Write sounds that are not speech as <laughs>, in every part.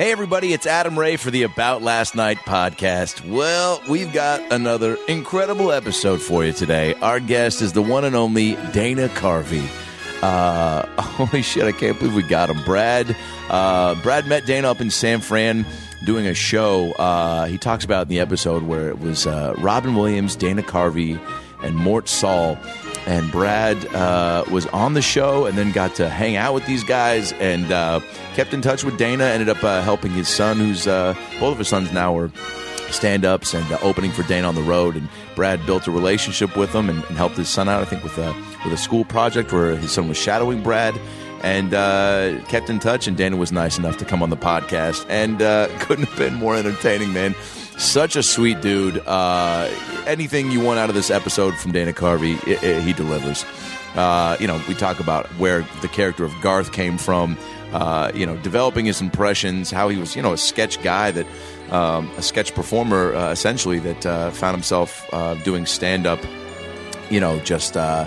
Hey, everybody, it's Adam Ray for the About Last Night podcast. Well, we've got another incredible episode for you today. Our guest is the one and only Dana Carvey. Uh, <laughs> holy shit, I can't believe we got him. Brad, uh, Brad met Dana up in San Fran doing a show. Uh, he talks about in the episode where it was uh, Robin Williams, Dana Carvey, and Mort Sahl. And Brad uh, was on the show and then got to hang out with these guys and uh, kept in touch with Dana. Ended up uh, helping his son, who's uh, both of his sons now are stand ups and uh, opening for Dana on the road. And Brad built a relationship with him and, and helped his son out, I think, with a, with a school project where his son was shadowing Brad and uh, kept in touch. And Dana was nice enough to come on the podcast, and <laughs> couldn't have been more entertaining, man. Such a sweet dude. Uh, anything you want out of this episode from Dana Carvey, i i he delivers. Uh, you know, we talk about where the character of Garth came from. Uh, you know, developing his impressions, how he was, you know, a sketch guy that, um, a sketch performer, uh, essentially, that uh, found himself uh, doing stand up, you know, just uh,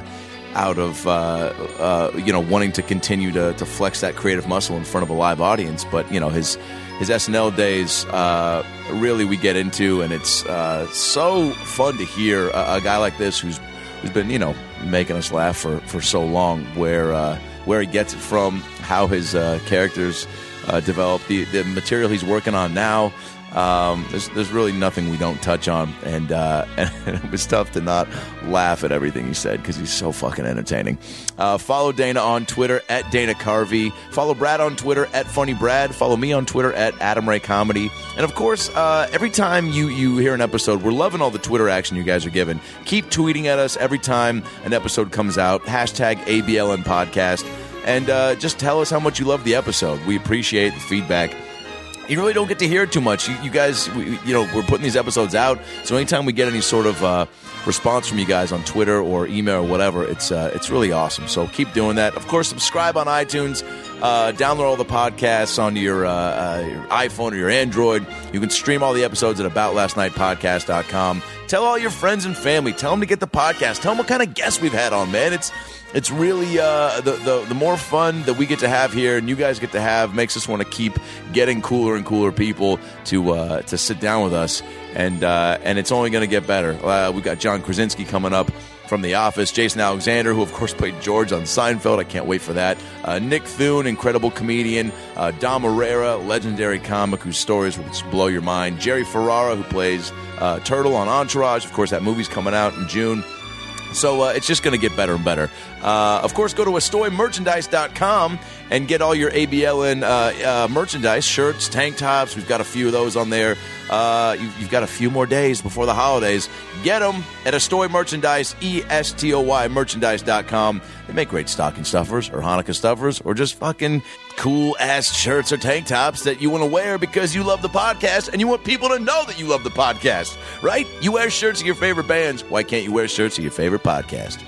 out of, uh, you know, wanting to continue to, to flex that creative muscle in front of a live audience. But, you know, his, his SNL days uh, really we get into, and it's uh, so fun to hear a, a guy like this who's who's been you know making us laugh for, for so long, where uh, where he gets it from, how his uh, characters uh, develop, the the material he's working on now. Um, there's, there's really nothing we don't touch on, and, uh, <laughs> and it was tough to not laugh at everything he said because he's so fucking entertaining. Uh, follow Dana on Twitter at Dana Carvey. Follow Brad on Twitter at Funny Brad. Follow me on Twitter at Adam Ray Comedy. And of course, uh, every time you you hear an episode, we're loving all the Twitter action you guys are giving. Keep tweeting at us every time an episode comes out. Hashtag ABLN Podcast. And uh, just tell us how much you love the episode. We appreciate the feedback you really don't get to hear it too much. You, you guys, we, you know, we're putting these episodes out, so anytime we get any sort of uh, response from you guys on Twitter or email or whatever, it's uh, it's really awesome. So keep doing that. Of course, subscribe on iTunes. Uh, download all the podcasts on your, uh, uh, your iPhone or your Android. You can stream all the episodes at aboutlastnightpodcast.com. Tell all your friends and family. Tell them to get the podcast. Tell them what kind of guests we've had on, man. It's it's really uh, the, the the more fun that we get to have here and you guys get to have makes us want to keep getting cooler and cooler people to uh, to sit down with us and uh, and it's only going to get better. Uh, we've got John Krasinski coming up from The Office, Jason Alexander, who of course played George on Seinfeld. I can't wait for that. Uh, Nick Thune, incredible comedian. Uh, Dom Irrera, legendary comic whose stories will just blow your mind. Jerry Ferrara, who plays uh, Turtle on Entourage. Of course, that movie's coming out in June. So uh, it's just going to get better and better. Uh, of course, go to astoymerchandise.com and get all your ABLN uh, uh, merchandise, shirts, tank tops. We've got a few of those on there. Uh, you, you've got a few more days before the holidays. Get them at Astoy Merchandise, E-S-T-O-Y merchandise.com. They make great stocking stuffers or Hanukkah stuffers or just fucking cool ass shirts or tank tops that you want to wear because you love the podcast and you want people to know that you love the podcast, right? You wear shirts of your favorite bands. Why can't you wear shirts of your favorite podcast?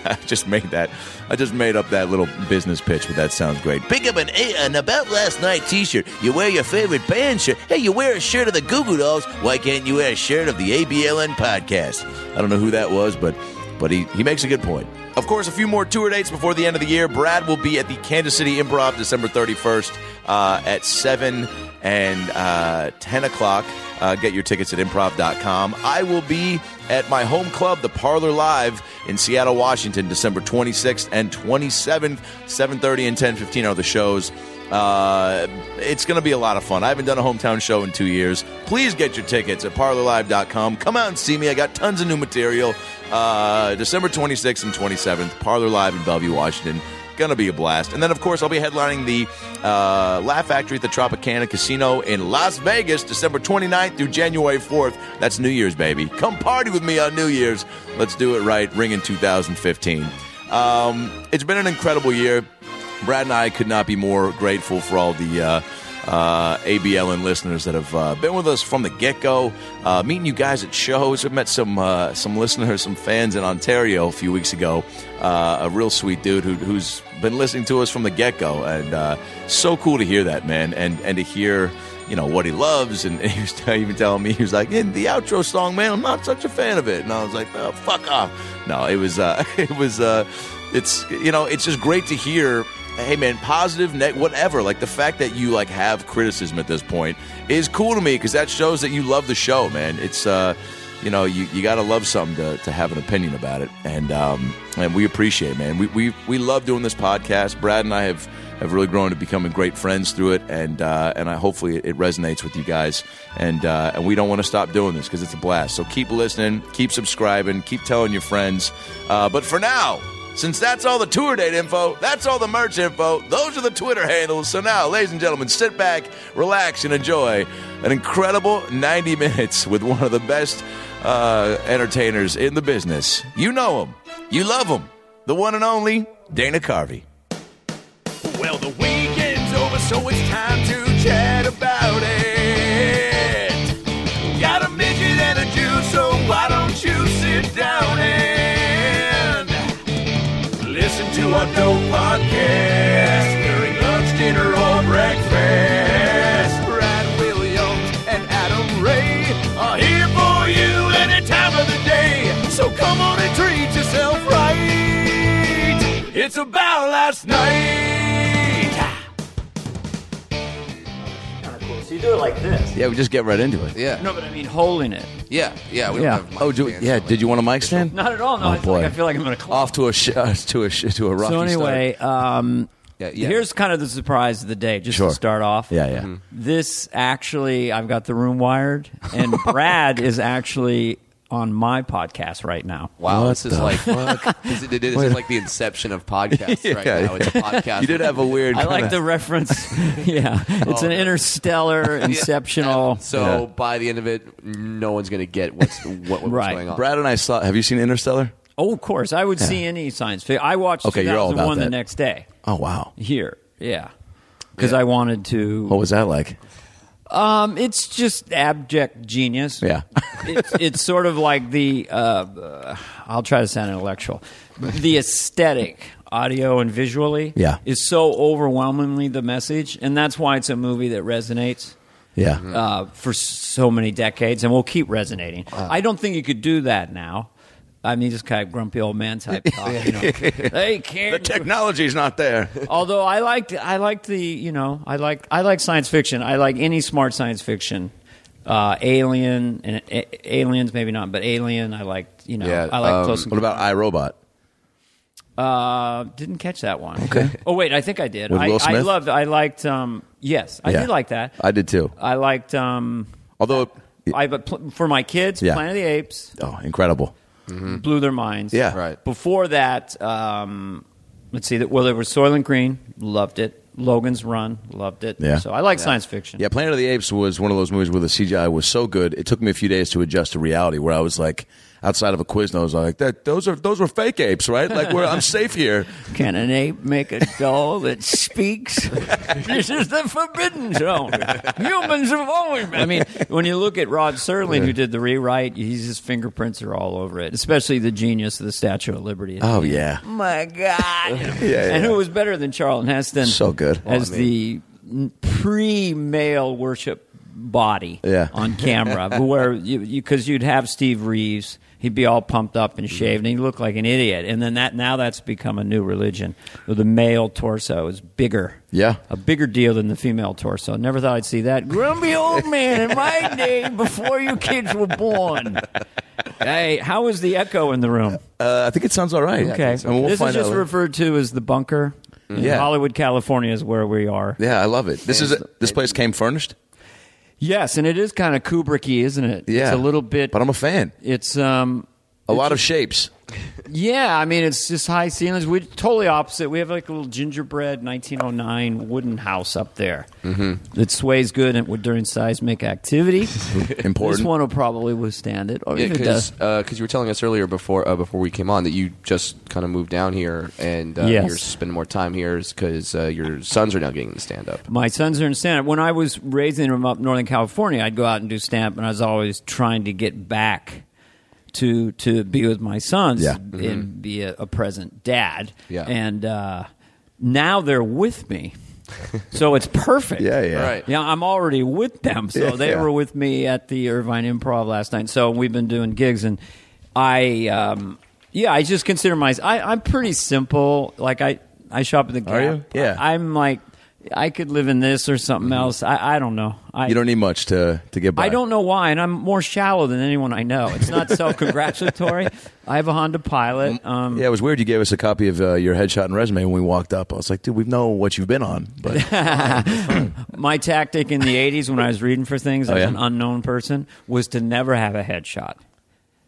<laughs> I just made that. I just made up that little business pitch, but that sounds great. Pick up an, A an About Last Night t-shirt. You wear your favorite band shirt. Hey, you wear a shirt of the Goo Goo Dolls. Why can't you wear a shirt of the ABLN podcast? I don't know who that was, but but he, he makes a good point. Of course, a few more tour dates before the end of the year. Brad will be at the Kansas City Improv December 31st uh, at 7 and uh, 10 o'clock. Uh, get your tickets at improv.com. I will be at my home club, the Parlor Live, in Seattle, Washington, December 26th and 27th. 7.30 and 10.15 are the shows. Uh, it's going to be a lot of fun. I haven't done a hometown show in two years. Please get your tickets at parlorlive.com. Come out and see me. I got tons of new material. Uh, December 26th and 27th, Parlor Live in Bellevue, Washington. Gonna be a blast. And then, of course, I'll be headlining the uh, Laugh Factory at the Tropicana Casino in Las Vegas, December 29th through January 4th. That's New Year's, baby. Come party with me on New Year's. Let's do it right. Ring in 2015. Um, it's been an incredible year. Brad and I could not be more grateful for all the uh, uh, ABLN listeners that have uh, been with us from the get go. Uh, meeting you guys at shows. I've met some uh, some listeners, some fans in Ontario a few weeks ago. Uh, a real sweet dude who, who's been listening to us from the get go, and uh, so cool to hear that man, and and to hear. You know what he loves, and, and <laughs> he was even telling me he was like, "In the outro song, man, I'm not such a fan of it." And I was like, oh, "Fuck off!" No, it was, uh, <laughs> it was, uh, it's you know, it's just great to hear hey man, positive, ne- whatever. Like the fact that you like have criticism at this point is cool to me because that shows that you love the show, man. It's uh, you know, you, you got to love something to, to have an opinion about it, and um, and we appreciate, it, man. We we we love doing this podcast. Brad and I have have really grown to becoming great friends through it, and uh, and I hopefully it resonates with you guys, and uh, and we don't want to stop doing this because it's a blast. So keep listening, keep subscribing, keep telling your friends. Uh, but for now. Since that's all the tour date info, that's all the merch info, those are the Twitter handles. So now, ladies and gentlemen, sit back, relax, and enjoy an incredible 90 <laughs> minutes with one of the best uh, entertainers in the business. You know him, you love him, the one and only Dana Carvey. Well, the weekend's over, so it's time to chat about it. Our dope podcast during lunch, dinner, or breakfast? Brad Williams and Adam Ray are here for you any time of the day. So come on and treat yourself right. It's about last night. Do it like this. Yeah, we just get right into it. Yeah. No, but I mean holding it. Yeah. Yeah. We Yeah. don't have mic Oh, do, stands, yeah. so, like, Did you want a mic stand? Not at all. No, Oh, I, feel boy. like, I feel like I'm going to Off to a sh- uh, <laughs> to a sh- to a rough. So anyway, um, Yeah, yeah. here's kind of the surprise of the day. Just Sure. to start off. Yeah, yeah. Mm-hmm. This actually, I've got the room wired, and <laughs> Brad is actually on my podcast right now. Wow, What this is like <laughs> this, is, this is like the inception of podcasts <laughs> right Yeah, now. It's a podcast. You did have a weird. I like kinda- the reference. <laughs> yeah, it's an oh, interstellar, inceptional. So Yeah. by the end of it, no one's going to get what's what, what's Right. going on. Brad and I saw. Have you seen Interstellar? Oh, of course, I would see any science fiction. I watched Okay, you're all about 2001 the next day Oh wow. here. Yeah, because Yeah. I wanted to. What was that like? Um, it's just abject genius. Yeah. <laughs> it's, it's sort of like the. Uh, uh, I'll try to sound intellectual. The aesthetic, audio and visually, Yeah. is so overwhelmingly the message, and that's why it's a movie that resonates Yeah. uh, for so many decades, and will keep resonating. I don't think you could do that now. I mean, just kind of grumpy old man type talk. You know, <laughs> they can't. the technology's not there. <laughs> Although I liked, I liked the, you know, I like, I like science fiction. I like any smart science fiction. Uh, Alien and a- Aliens, maybe not, but Alien. I liked, you know, Yeah, I like um, Close. What about iRobot? Uh, didn't catch that one. Okay. <laughs> Oh wait, I think I did. With I, Will I Smith? loved. I liked. Um, yes, I Yeah. did like that. I did too. I liked. Um, Although, I but pl- for my kids, Yeah. Planet of the Apes oh, incredible. Blew their minds. Yeah. Right. Before that, um, let's see. That well, there was Soylent Green, loved it. Logan's Run, loved it. Yeah. So I like science fiction. Yeah, Planet of the Apes was one of those movies where the CGI was so good. It took me a few days to adjust to reality. Where I was like, outside of a Quiznos, I was like, that those are those were fake apes, right? Like, where I'm safe here. <laughs> Can an ape make a doll that speaks? <laughs> this is the forbidden zone. Humans have always. I mean, when you look at Rod Serling, who did the rewrite, he's, his fingerprints are all over it. Especially the genius of the Statue of Liberty. Oh yeah, my God! yeah, <laughs> yeah. And who was better than Charlton Heston? So good. as Oh, I the pre-male worship body Yeah. on camera, where you because you, would have Steve Reeves. He'd be all pumped up and shaved, and he looked like an idiot. And then that now that's become a new religion. The male torso is bigger, Yeah. a bigger deal than the female torso. Never thought I'd see that grumpy old man in my <laughs> day before you kids were born. Hey, how is the echo in the room? Uh, I think it sounds all right. Okay, mean, we'll this is just referred to as the bunker. In Yeah. Hollywood, California is where we are. yeah, I love it. This is a, this place came furnished. Yes, and it is kind of Kubricky, isn't it? Yeah, it's a little bit. but I'm a fan. It's um, A lot of shapes. yeah. I mean, it's just high ceilings. We're totally opposite. We have like a little gingerbread 1909 wooden house up there mm-hmm. that sways good and during seismic activity. <laughs> Important. This one will probably withstand it, or Yeah, if it does. because you were telling us earlier before uh, before we came on that you just kind of moved down here and uh, Yes. you're spending more time here because uh, your sons are now getting the stand up. My sons are in stand up. When I was raising them up in Northern California, I'd go out and do stand up, and I was always trying to get back to to be with my sons Yeah. and be a, a present dad. Yeah. And uh, now they're with me. So it's perfect. <laughs> Yeah, yeah. Right. Yeah, I'm already with them. So Yeah, they yeah. were with me at the Irvine Improv last night. So we've been doing gigs, and I, um, yeah, I just consider myself. I, I'm pretty simple. Like I, I shop at the Gap. Are you? Yeah. I'm like, I could live in this or something else. I, I don't know. I, You don't need much to to get by. I don't know why, and I'm more shallow than anyone I know. It's not <laughs> self-congratulatory. I have a Honda Pilot. Um, Yeah, it was weird. You gave us a copy of uh, your headshot and resume when we walked up. I was like, dude, we know what you've been on, but <laughs> <laughs> My tactic in the '80s when I was reading for things Oh, as yeah? an unknown person was to never have a headshot.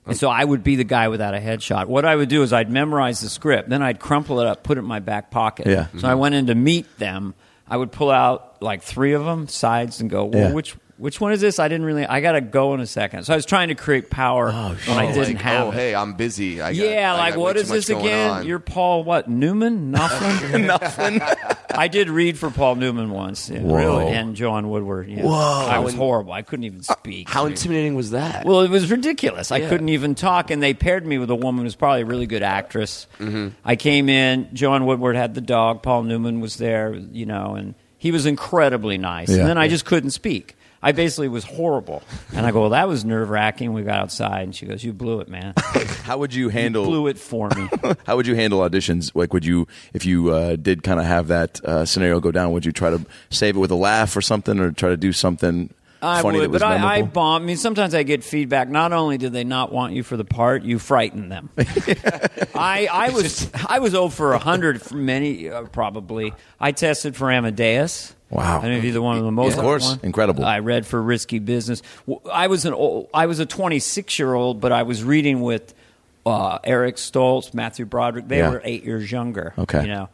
And so I would be the guy without a headshot. What I would do is I'd memorize the script, then I'd crumple it up, put it in my back pocket. Yeah. So I went in to meet them. I would pull out like three of them sides and go, well, Yeah. which which one is this? I didn't really. I got to go in a second. So I was trying to create power Oh, when I Oh, didn't like, have oh, it. hey, I'm busy. I got, yeah, like what is this again? on. You're Paul what Newman? Knopflin? <laughs> nothing. <laughs> <laughs> I did read for Paul Newman once. Yeah. Really? And Joanne Woodward. Yeah. Whoa. I was horrible. I couldn't even speak. How intimidating was that? well, it was ridiculous. I couldn't even talk, and they paired me with a woman who's probably a really good actress. Mm-hmm. I came in. Joanne Woodward had the dog. Paul Newman was there, you know, and he was incredibly nice. Yeah. And then I just couldn't speak. I basically was horrible. And I go, well, that was nerve wracking. We got outside, and she goes, you blew it, man. <laughs> How would you You handle? blew it for me. <laughs> How would you handle auditions? Like, would you, if you uh, did kind of have that uh, scenario go down, would you try to save it with a laugh or something, or try to do something I funny would, but I, I bomb. I mean, sometimes I get feedback. Not only do they not want you for the part, you frighten them. <laughs> I, I was I was over for hundred for many uh, probably. I tested for Amadeus. Wow. I don't either one of the most. Of course. one. Incredible. I read for Risky Business. I was an old, I was a 26 year old, but I was reading with uh, Eric Stoltz, Matthew Broderick. They Yeah. were eight years younger. Okay. you know.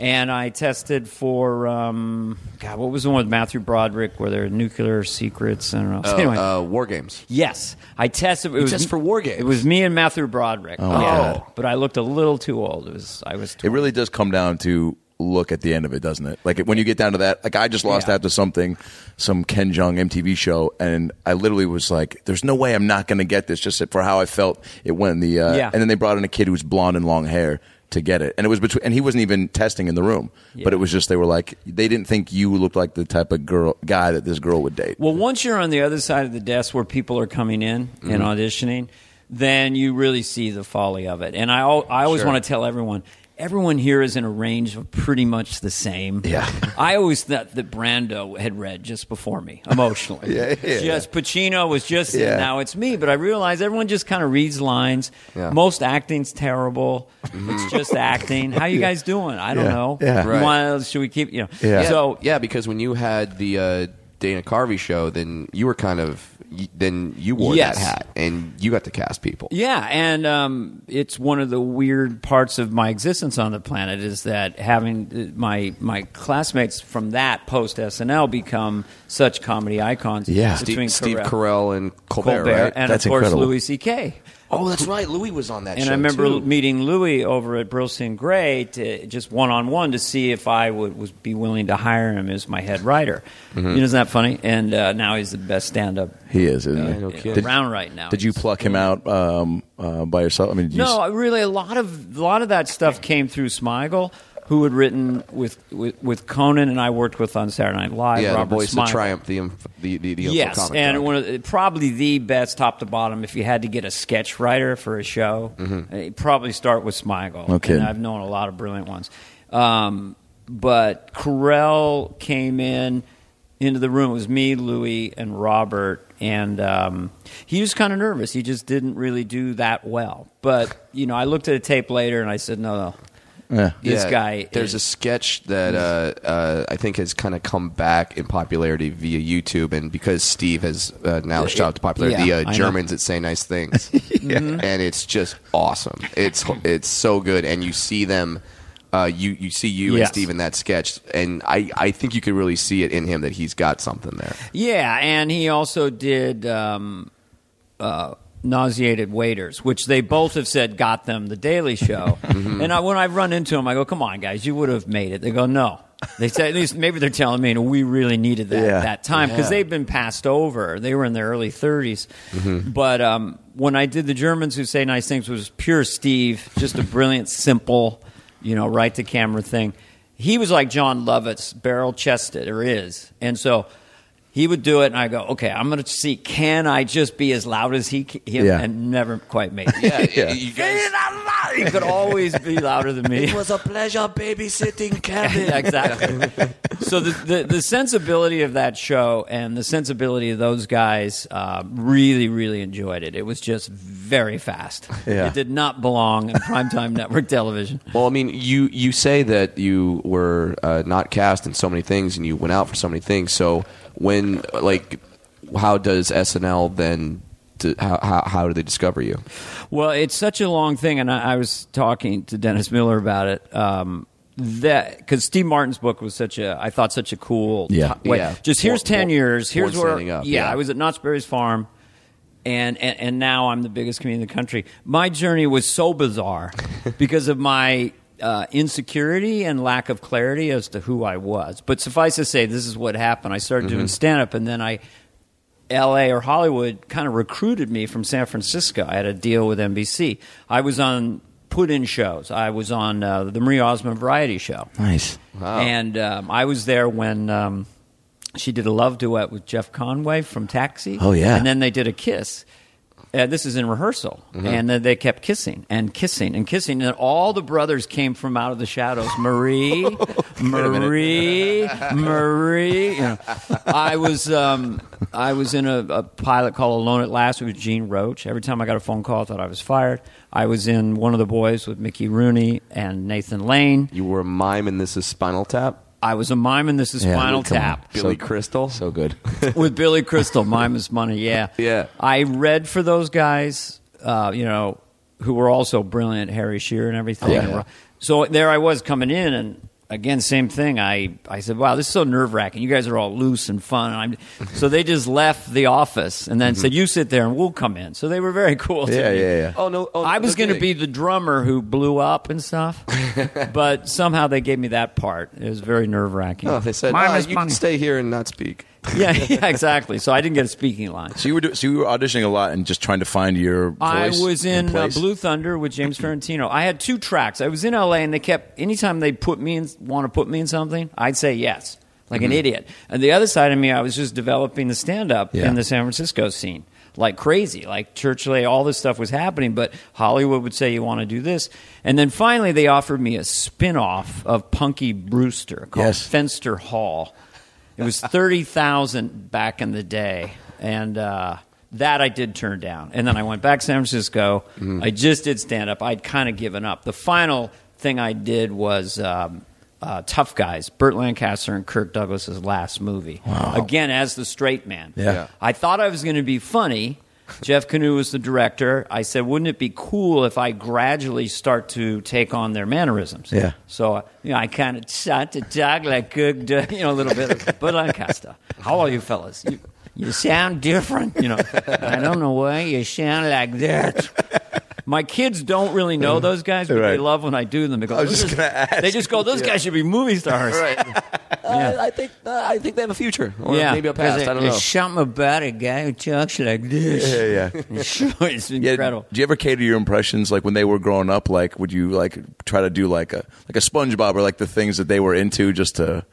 And I tested for um, God. What was the one with Matthew Broderick where there were nuclear secrets? I don't know. Oh, anyway, uh, War Games. yes, I tested. It was tested for War Games? It was me and Matthew Broderick. Oh, my God. but I looked a little too old. It was. I was. It really does come down to look at the end of it, doesn't it? Like when you get down to that, like I just lost Yeah. out to something, some Ken Jong MTV show, and I literally was like, "There's no way I'm not going to get this." Just for how I felt it went. The uh, Yeah. and then they brought in a kid who was blonde and long hair to get it, and it was between, and he wasn't even testing in the room, but it was just they were like they didn't think you looked like the type of girl guy that this girl would date. Well, once you're on the other side of the desk where people are coming in Mm-hmm. and auditioning, then you really see the folly of it. And I, I always Sure. want to tell everyone. Everyone here is in a range of pretty much the same. Yeah. <laughs> I always thought that Brando had read just before me, emotionally. <laughs> Yeah, yeah. Just Pacino was just Yeah. now it's me, but I realize everyone just kind of reads lines. Yeah. Most acting's terrible. It's just acting. How you <laughs> guys doing? I don't Yeah. know. Yeah. Right. want- should we keep you know? Yeah. Yeah, So yeah, because when you had the uh, Dana Carvey show, then you were kind of y- then you wore Yes. that hat and you got to cast people. Yeah, and um, it's one of the weird parts of my existence on the planet is that having uh, my my classmates from that post SNL become such comedy icons. Yeah. between Steve, Steve Carell, Carell and Colbert, Colbert, right? and That's of course incredible. Louis C.K. oh, that's right. Louis was on that And show I remember too. meeting Louis over at Brillstein-Grey to just one on one to see if I would was be willing to hire him as my head writer. Mm-hmm. You know, isn't that funny? And uh, now he's the best stand up he is, isn't he? no kidding. around right now. Did you pluck him out um, uh, by yourself? I mean, did you No, really, a lot of a lot of that stuff came through Smigel, who had written with, with, with Conan, and I worked with on Saturday Night Live. yeah, Robert the voice of Triumph, the inf- the the, the Yes, and one of the, probably the best top to bottom. If you had to get a sketch writer for a show, Mm-hmm. uh, probably start with Smigel. Okay. And I've known a lot of brilliant ones. Um, but Carell came in into the room. It was me, Louis, and Robert, and um, he was kind of nervous. He just didn't really do that well. But you know, I looked at a tape later, and I said, no, no. Yeah. This Yeah, guy. There's a sketch that uh, uh, I think has kind of come back in popularity via YouTube, and because Steve has uh, now shot up to popularity, yeah, the I uh, know. Germans that say nice things, <laughs> <laughs> and it's just awesome. It's it's so good, and you see them. Uh, you you see you and Steve in that sketch, and I, I think you could really see it in him that he's got something there. Yeah, and he also did um, uh, nauseated waiters, which they both have said got them the Daily Show. <laughs> Mm-hmm. and I, when I run into them, I go, "Come on, guys, you would have made it." They go, "No." They say at least maybe they're telling me, we really needed that Yeah. that time because Yeah. they've been passed over. They were in their early 30s. Mm-hmm. But um, when I did the Germans who say nice things was pure Steve, just a brilliant, simple, you know, right to camera thing. He was like Jon Lovitz, barrel chested, or is, and so he would do it, and I go, okay, I'm going to see, can I just be as loud as he, c- him, Yeah. and never quite make? it. Yeah, <laughs> Yeah. you guys, he could always be louder than me. It was a pleasure babysitting <laughs> Kevin. Exactly. so the, the the sensibility of that show and the sensibility of those guys uh, really really enjoyed it. It was just very fast. Yeah. It did not belong in primetime <laughs> network television. Well, I mean, you you say that you were uh, not cast in so many things, and you went out for so many things. So when like, how does SNL then? Do, how, how how do they discover you? Well, it's such a long thing, and I, I was talking to Dennis Miller about it. Um, that because Steve Martin's book was such a, I thought such a cool. Yeah. t-. Yeah. Just here's Born- ten years. Here's where. up, yeah, yeah. I was at Knott's Berry's farm. And, and and now I'm the biggest comedian in the country. My journey was so bizarre <laughs> because of my uh, insecurity and lack of clarity as to who I was. But suffice to say, this is what happened. I started Mm-hmm. doing stand up, and then I LA or Hollywood kind of recruited me from San Francisco. I had a deal with NBC. I was on put in shows. I was on uh, the Marie Osmond Variety Show. Nice. Wow. And um, I was there when um, she did a love duet with Jeff Conway from Taxi. Oh, yeah. And then they did a kiss. Uh, this is in rehearsal, and then they kept kissing and kissing and kissing, and all the brothers came from out of the shadows. Marie, <laughs> Marie, Marie. You know, I was um, I was in a, a pilot called Alone at Last with Gene Roach. Every time I got a phone call, I thought I was fired. I was in One of the Boys with Mickey Rooney and Nathan Lane. You were a mime, and this is Spinal Tap. I was a mime, and this is Yeah, Spinal come on. Tap Billy So- Crystal. So good. <laughs> with Billy Crystal. Mime is money. Yeah, <laughs> Yeah. I read for those guys. Uh, you know, who were also brilliant, Harry Shearer and everything. Yeah, And yeah. Ro- So there I was coming in, and again, same thing. I I said, "Wow, this is so nerve wracking. You guys are all loose and fun." And I'm, so they just left the office and then said, "You sit there, and we'll come in." So they were very <laughs> cool. to Yeah, me. yeah, yeah. Oh no! Oh, I was no going to be the drummer who blew up and stuff, <laughs> but somehow they gave me that part. It was very nerve wracking. Oh, they said, Mime "Ah, you money." can stay here and not speak. <laughs> yeah, yeah, exactly. So I didn't get a speaking line. So you were do- so you were auditioning a lot and just trying to find your voice. I was in uh. Blue Thunder with James Farentino. I had two tracks. I was in LA, and they kept anytime they put me in, want to put me in something, I'd say yes, like an idiot. And the other side of me, I was just developing the stand up Yeah. in the San Francisco scene. Like crazy, like Churchill, all this stuff was happening, but Hollywood would say you want to do this, and then finally they offered me a spin-off of Punky Brewster called Yes. Fenster Hall. It was thirty thousand back in the day, and uh, that I did turn down. And then I went back to San Francisco. I just did stand up. I'd kind of given up. The final thing I did was um, uh, Tough Guys, Burt Lancaster and Kirk Douglas's last movie. Wow. Again, as the straight man. Yeah. Yeah. I thought I was going to be funny. Jeff Kanew was the director. I said, wouldn't it be cool if I gradually start to take on their mannerisms? Yeah. So, you know, I kind of start to talk like Du- <laughs> you know, a little bit of Bud Lancaster. How are you fellas? You, you sound different. You know, I don't know why you sound like that. My kids don't really know those guys, but they love when I do them. They go, I was just are- gonna ask. They just go, those guys should be movie stars. Right. Yeah. I think uh, I think they have a future, or yeah, maybe a 'cause past. there- I don't there's know. something about a guy who talks like this. Yeah, yeah. <laughs> It's sure, it's Yeah, incredible. do you ever cater your impressions like when they were growing up? Like, would you like try to do like a like a SpongeBob or like the things that they were into just to?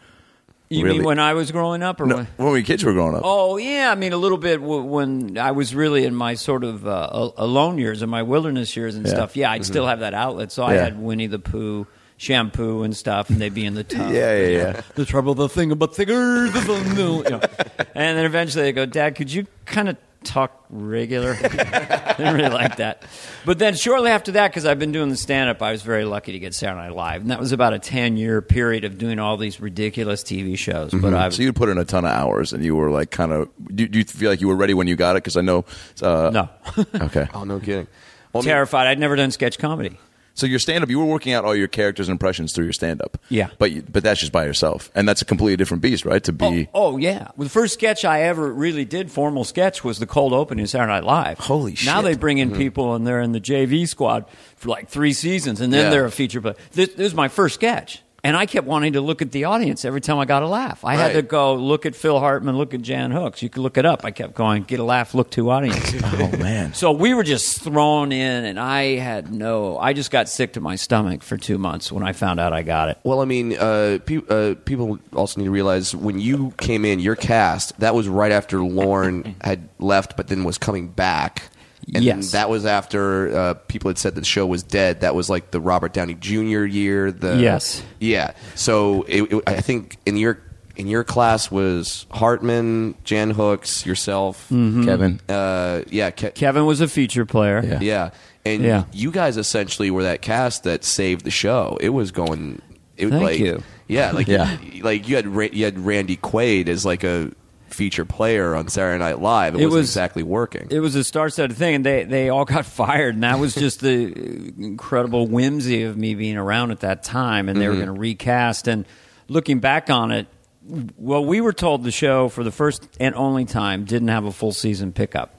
You really- mean when I was growing up, or No, when? when your kids were growing up. Oh yeah, I mean a little bit w- when I was really in my sort of uh, alone years and my wilderness years and Yeah. stuff. Yeah, I'd still have that outlet. So I had Winnie the Pooh shampoo and stuff, and they'd be in the tub. <laughs> Yeah, yeah, yeah. the trouble, the thing about thicker, the thing, you know. And then eventually they go, Dad, could you kind of talk regular? <laughs> I didn't really like that. But then shortly after that, because I've been doing the stand up, I was very lucky to get Saturday Night Live. And that was about a 10 year period of doing all these ridiculous TV shows. But I've. So you put in a ton of hours, and you were like, kind of. Do, do you feel like you were ready when you got it? Because I know. Uh, no. <laughs> Okay. Oh, no kidding. Well, I mean, Terrified. I'd never done sketch comedy. So your stand up, you were working out all your characters and impressions through your stand up. Yeah. But you, but that's just by yourself, and that's a completely different beast, right? To be. Oh, oh, yeah. Well, the first sketch I ever really did, formal sketch, was the cold opening of Saturday Night Live. Holy Now shit. Mm-hmm. they bring in people and they're in the JV squad for like three seasons, and then Yeah. they're a feature. But this, this was my first sketch. And I kept wanting to look at the audience every time I got a laugh. I had to go look at Phil Hartman, look at Jan Hooks. You could look it up. I kept going, get a laugh, look to audience. <laughs> oh man. so we were just thrown in, and I had no. I just got sick to my stomach for two months when I found out I got it. Well, I mean, uh, pe- uh, people also need to realize when you came in, your cast that was right after Lorne <laughs> had left, but then was coming back. And Yes. that was after uh, people had said that the show was dead. That was like the Robert Downey Jr. year. The Yes. yeah. So it, it- I think in your in your class was Hartman, Jan Hooks, yourself, Mm-hmm. Kevin. uh, yeah, Ke- Kevin was a feature player. Yeah. yeah, and Yeah. you guys essentially were that cast that saved the show. It was going. It, Thank like, you. Yeah, like Yeah. like you had you had Randy Quaid as like a feature player on Saturday Night Live. It, It wasn't was- exactly working. It was a star-studded thing, and they they all got <laughs> fired, and that was just the incredible whimsy of me being around at that time, and they were mm-hmm. going to recast. And looking back on it, well, we were told the show for the first and only time didn't have a full season pickup,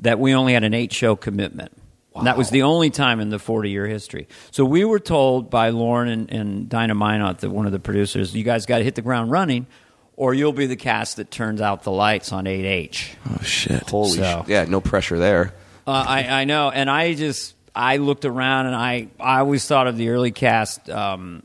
that we only had an eight-show commitment. And that was the only time in the 40 year history. So we were told by Lorne and, and Dinah Minot, that one of the producers, you guys got to hit the ground running, or you'll be the cast that turns out the lights on 8H. Oh shit. Holy So- sh- yeah, no pressure there. Uh, I, I know, and I just I looked around and I I always thought of the early cast, um,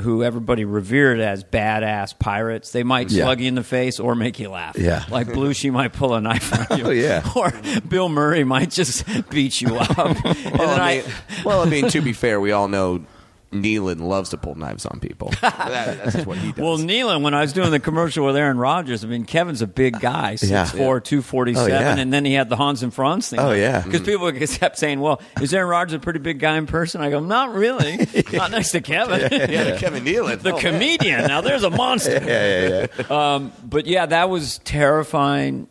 who everybody revered as badass pirates. They might Yeah. slug you in the face or make you laugh. Yeah. like Belushi might pull a knife on you. <laughs> Oh, yeah. or Bill Murray might just beat you up. <laughs> and then Well, I I, well, I mean, to be fair, we all know Nealon loves to pull knives on people. <laughs> That- that's just what he does. well, Nealon, when I was doing the commercial with Aaron Rodgers, I mean, Kevin's a big guy, 6'4", Yeah. 247, Oh, yeah. and then he had the Hans and Franz thing. Oh, yeah. Because people kept saying, well, is Aaron Rodgers a pretty big guy in person? I go, not really. <laughs> Not next to Kevin. yeah, Kevin Nealon, the Oh, man. comedian. Now there's a monster. <laughs> Yeah, yeah, yeah. Um, but yeah, that was terrifying.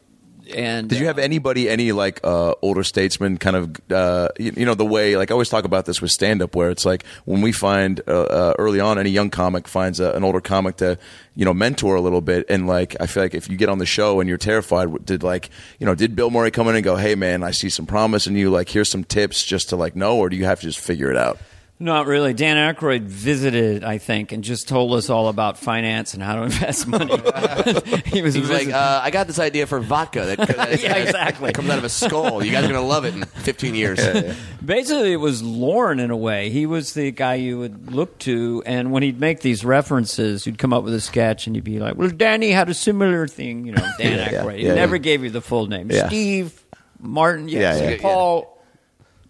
And Did you have anybody, any like uh, older statesman, kind of, uh, you, you know, the way like I always talk about this with stand up, where it's like when we find uh, uh, early on, any young comic finds a, an older comic to, you know, mentor a little bit, and like I feel like if you get on the show and you're terrified, did like, you know, did Bill Murray come in and go, hey man, I see some promise in you, like here's some tips just to like know, or do you have to just figure it out? Not really. Dan Aykroyd visited, I think, and just told us all about finance and how to <laughs> invest money. <laughs> he was, He's like, uh, I got this idea for vodka that, that, <laughs> Yeah, exactly. that comes out of a skull. You guys are gonna love it in 15 years. Basically, it was Lorne in a way. He was the guy you would look to, and when he'd make these references, you'd come up with a sketch, and you'd be like, "Well, Danny had a similar thing." You know, Dan Yeah, yeah, Aykroyd. He yeah, never yeah. gave you the full name. Yeah. Steve Martin, yes, Yeah, yeah. Paul.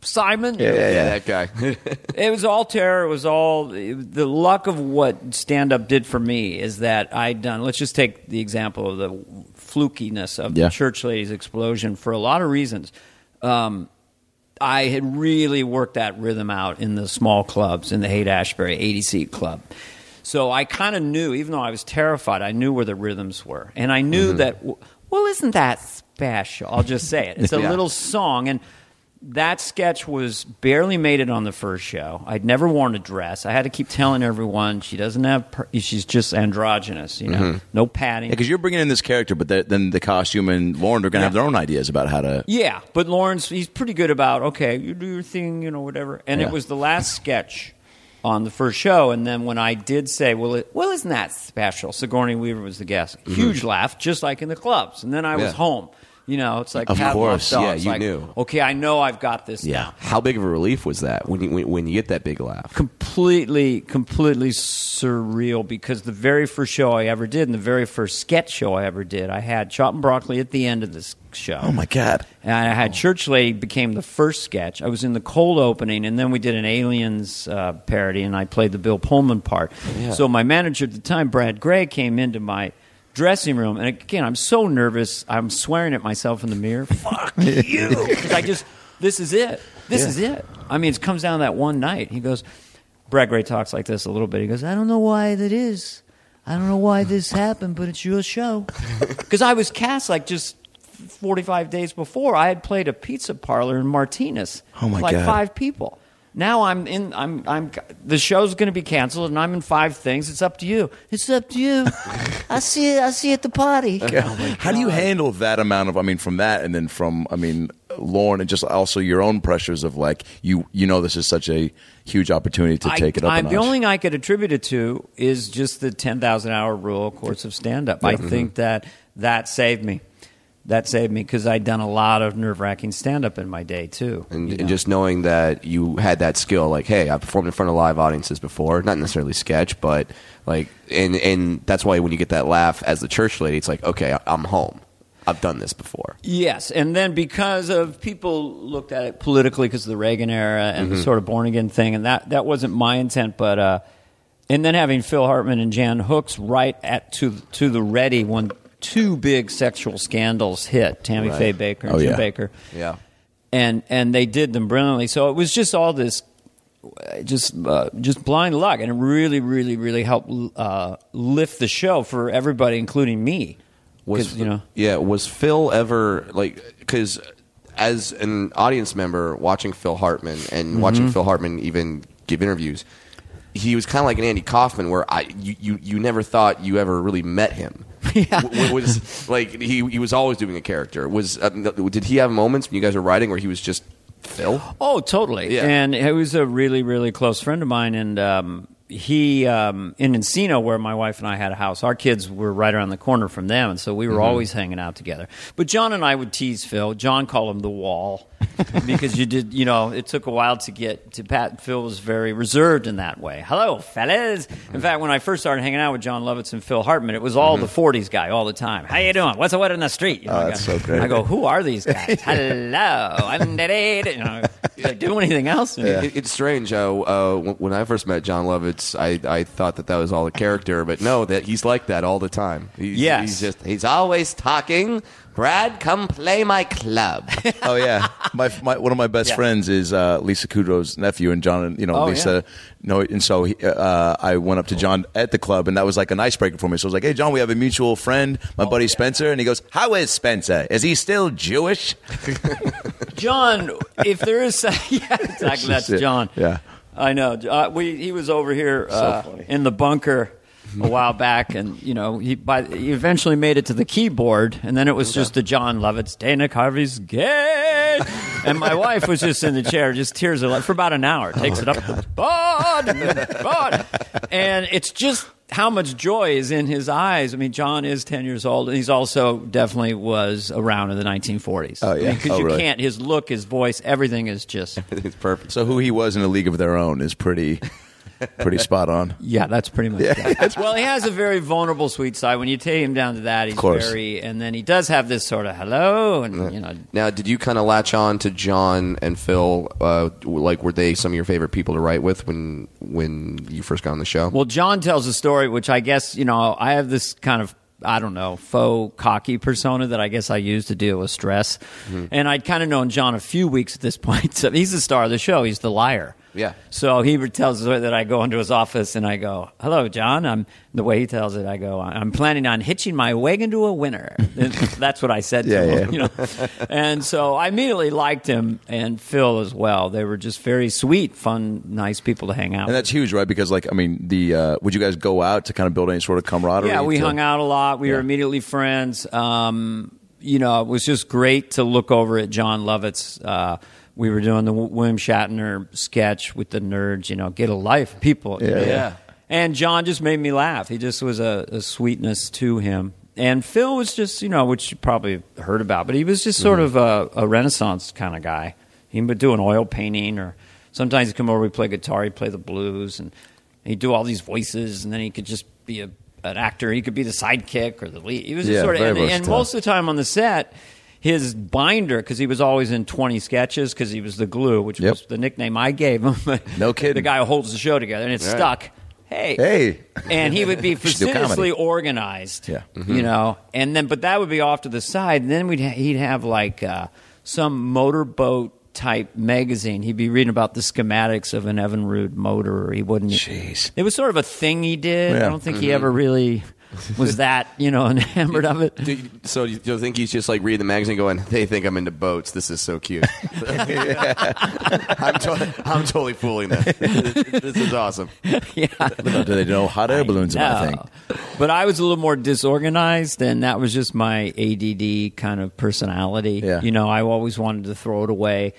Simon, Yeah, yeah, Yeah, that guy. <laughs> It was all terror. It was all the luck of what stand up did for me is that I'd done. Let's just take the example of the flukiness of Yeah. the church ladies explosion for a lot of reasons. Um, I had really worked that rhythm out in the small clubs in the Haight Ashbury 80 seat club. So I kind of knew, even though I was terrified, I knew where the rhythms were. And I knew that, well, isn't that special? I'll just say it. It's a <laughs> Yeah. little song. And that sketch was barely made it on the first show. I'd never worn a dress. I had to keep telling everyone she doesn't have. Per- she's just androgynous. You know, mm-hmm. no padding. Because you're bringing in this character, but the, then the costume and Lorne are going to have their own ideas about how to. Yeah, but Lawrence, he's pretty good about okay, you do your thing, you know, whatever. And Yeah. it was the last sketch on the first show, and then when I did say, "Well, it, well, isn't that special?" Sigourney Weaver was the guest. Mm-hmm. Huge laugh, just like in the clubs. And then I was home. You know, it's like Of Pavlov's course, dog. yeah, It's you like, knew. Okay, I know I've got this. Yeah. now. How big of a relief was that when you when, when you get that big laugh? completely, completely surreal because the very first show I ever did and the very first sketch show I ever did, I had Choppin' Broccoli at the end of this show. Oh my god! And I had Church Lady became the first sketch. I was in the cold opening, and then we did an Aliens uh, parody, and I played the Bill Pullman part. Yeah. So my manager at the time, Brad Grey, came into my dressing room, and again, I'm so nervous. I'm swearing at myself in the mirror. <laughs> Fuck you! 'Cause I just, this is it. This is it. I mean, it comes down to that one night. He goes, Brad Grey talks like this a little bit. He goes, I don't know why that is. I don't know why this <laughs> happened, but it's your show. Because I was cast like just 45 days before. I had played a pizza parlor in Martinez. Oh, my like God. five people. Now I'm in. I'm. I'm. The show's going to be canceled, and I'm in five things. It's up to you. It's up to you. <laughs> I see it. I see it at the party. <laughs> How do you handle that amount of? I mean, from that, and then from I mean, Lorne, and just also your own pressures of like you. You know, this is such a huge opportunity to take it up. I, a the only thing I could attribute it to is just the ten thousand hour rule course of stand up. I think mm-hmm. that that saved me. That saved me because I'd done a lot of nerve wracking stand up in my day too. And, you and just knowing that you had that skill, like, hey, I performed in front of live audiences before, not necessarily sketch, but like, and and that's why when you get that laugh as the church lady, it's like, okay, I'm home. I've done this before. Yes, and then because of people looked at it politically because of the Reagan era and Mm-hmm. the sort of born again thing, and that that wasn't my intent, but uh, and then having Phil Hartman and Jan Hooks right at to to the ready when two big sexual scandals hit Tammy Right. Faye Bakker and Oh, Jim yeah. Bakker, Yeah. and and they did them brilliantly. So it was just all this. Just, uh, just blind luck, and it really, really, really helped uh, lift the show for everybody, including me. Was you know, Yeah. Was Phil ever like because as an audience member watching Phil Hartman and Mm-hmm. watching Phil Hartman even give interviews, he was kind of like an Andy Kaufman, where I you, you you never thought you ever really met him. <laughs> Yeah. W- was like he he was always doing a character. Was uh, did he have moments when you guys were writing where he was just Phil? Oh, totally. Yeah. And he was a really, really close friend of mine. And um, he, um, in Encino, where my wife and I had a house, our kids were right around the corner from them. And so we Mm-hmm. were always hanging out together. But John and I would tease Phil. John called him the wall <laughs> because you did, you know, it took a while to get to Pat. Phil was very reserved in that way. Hello, fellas. In fact, when I first started hanging out with Jon Lovitz and Phil Hartman, it was all the 40s guy all the time. How you doing? What's the word in the street? You know, Oh, I that's go- so great. I go, who are these guys? <laughs> Hello. I'm you know, do they anything else? It, it's strange how uh, when I first met Jon Lovitz, I, I thought that that was all a character, but no, that he's like that all the time. He's, Yes. he's just he's always talking. Brad, come play my club. <laughs> oh yeah, my, my one of my best Yeah. friends is uh, Lisa Kudrow's nephew, and John, and you know Oh, Lisa. No, and so he, uh, I went up to John at the club, and that was like an icebreaker for me. So I was like, "Hey, John, we have a mutual friend, my buddy Spencer," and he goes, "How is Spencer? Is he still Jewish?" <laughs> John, if there is, <laughs> yeah, exactly. That's it. John. Yeah. I know. Uh, we he was over here uh, funny. in the bunker a while back, and you know he by he eventually made it to the keyboard, and then it was just the Jon Lovitz, Dana Carvey's gay, and my wife was just in the chair, just tears of life for about an hour. Takes it up the bod, and then and it's just. How much joy is in his eyes? I mean, John is ten years old, and he's also definitely was around in the 1940s. Oh, yeah? because Oh, you really? can't. His look, his voice, everything is just <laughs> it's perfect. So who he was in a league of their own is pretty, <laughs> pretty spot on. Yeah, that's pretty much it. <laughs> Well, he has a very vulnerable, sweet side. When you take him down to that, he's very, and then he does have this sort of hello, and you know, Now, did you kind of latch on to John and Phil? Uh, like, were they some of your favorite people to write with when when you first got on the show? Well, John tells a story, which I guess you know. I have this kind of I don't know faux cocky persona that I guess I use to deal with stress, and I'd kind of known John a few weeks at this point. <laughs> So he's the star of the show. He's the liar. Yeah. So he tells story that I go into his office and I go, "Hello, John." I'm the way he tells it. I go, "I'm planning on hitching my wagon to a winner." <laughs> That's what I said to Yeah, him. yeah. You know, and so I immediately liked him and Phil as well. They were just very sweet, fun, nice people to hang out. And with. that's huge, right? Because like, I mean, the uh, would you guys go out to kind of build any sort of camaraderie? Yeah, we to- hung out a lot. We were immediately friends. Um, you know, it was just great to look over at Jon Lovitz. Uh, we were doing the William Shatner sketch with the nerds. You know, get a life, people. you Yeah, know. yeah. And John just made me laugh. He just was a, a sweetness to him. And Phil was just, you know, which you probably heard about, but he was just sort mm-hmm. of a, a Renaissance kind of guy. He would do an oil painting, or sometimes he'd come over, he'd play guitar, he'd play the blues, and he'd do all these voices, and then he could just be a, an actor. He could be the sidekick or the lead. He was just Yeah, sort of, and, and most of the time on the set, his binder, because he was always in 20 sketches, because he was the glue, which Yep. was the nickname I gave him. <laughs> No kidding. The guy who holds the show together, and it's Right. stuck. Hey. Hey. And he would be <laughs> should do comedy. fastidiously organized. Yeah. You know, and then, but that would be off to the side. And then we'd ha- he'd have like uh, some motorboat type magazine. He'd be reading about the schematics of an Evinrude motor. Or he wouldn't. Jeez. It was sort of a thing he did. Yeah. I don't think he ever really was that, you know, <laughs> enamored of it. Do you- so you don't think he's just like reading the magazine, going, "They think I'm into boats. This is so cute." <laughs> <laughs> I'm, to- I'm totally fooling them. this is awesome. yeah. Do they know hot air balloons? Am I No. think. But I was a little more disorganized, and that was just my ADD kind of personality. Yeah. You know, I always wanted to throw it away.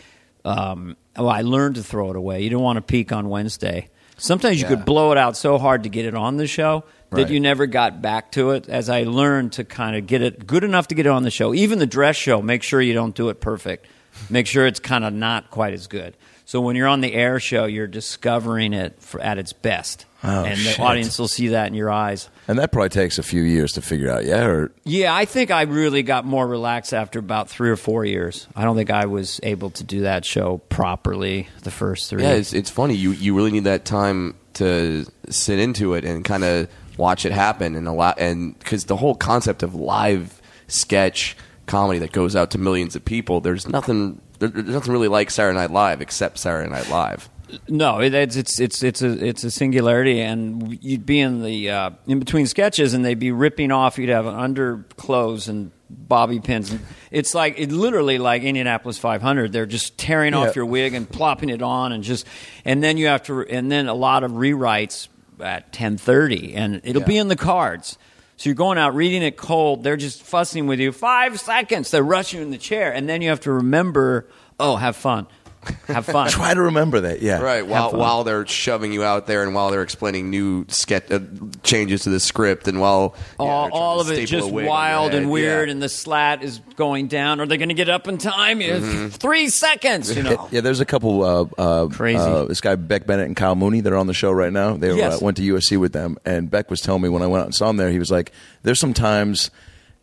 Um, well, I learned to throw it away. You don't want to peak on Wednesday. Sometimes you Yeah. could blow it out so hard to get it on the show that you never got back to it. As I learned to kind of get it good enough to get it on the show, even the dress show, make sure you don't do it perfect. Make sure it's kind of not quite as good. So when you're on the air show, you're discovering it for, at its best, Oh, and shit. the audience will see that in your eyes. And that probably takes a few years to figure out. Yeah, or Yeah, I think I really got more relaxed after about three or four years. I don't think I was able to do that show properly the first three. Yeah, it's, it's funny. You you really need that time to sit into it and kind of watch it happen and a lot and because the whole concept of live sketch comedy that goes out to millions of people. There's nothing. There's nothing really like Saturday Night Live except Saturday Night Live. No, it, it's it's it's it's a it's a singularity, and you'd be in the uh, in between sketches, and they'd be ripping off. You'd have underclothes and bobby pins, and it's like it literally like Indianapolis 500. They're just tearing Yeah. off your wig and plopping it on, and just and then you have to, and then a lot of rewrites at 10:30, and it'll be in the cards. So you're going out reading it cold. They're just fussing with you. Five seconds. They rush you in the chair, and then you have to remember. Oh, have fun. <laughs> Have fun. try to remember that. Yeah, Right, while while they're shoving you out there, and while they're explaining new sketch uh, changes to the script, and while yeah, all, they're all of it just a wig on your wild and weird, yeah. and the slat is going down. Are they going to get up in time? Mm-hmm. Three seconds, you know. Yeah, there's a couple. Uh, uh, Crazy. Uh, this guy Beck Bennett and Kyle Mooney. They're on the show right now. They Yes. uh, went to USC with them, and Beck was telling me when I went out and saw him there, he was like, "There's sometimes."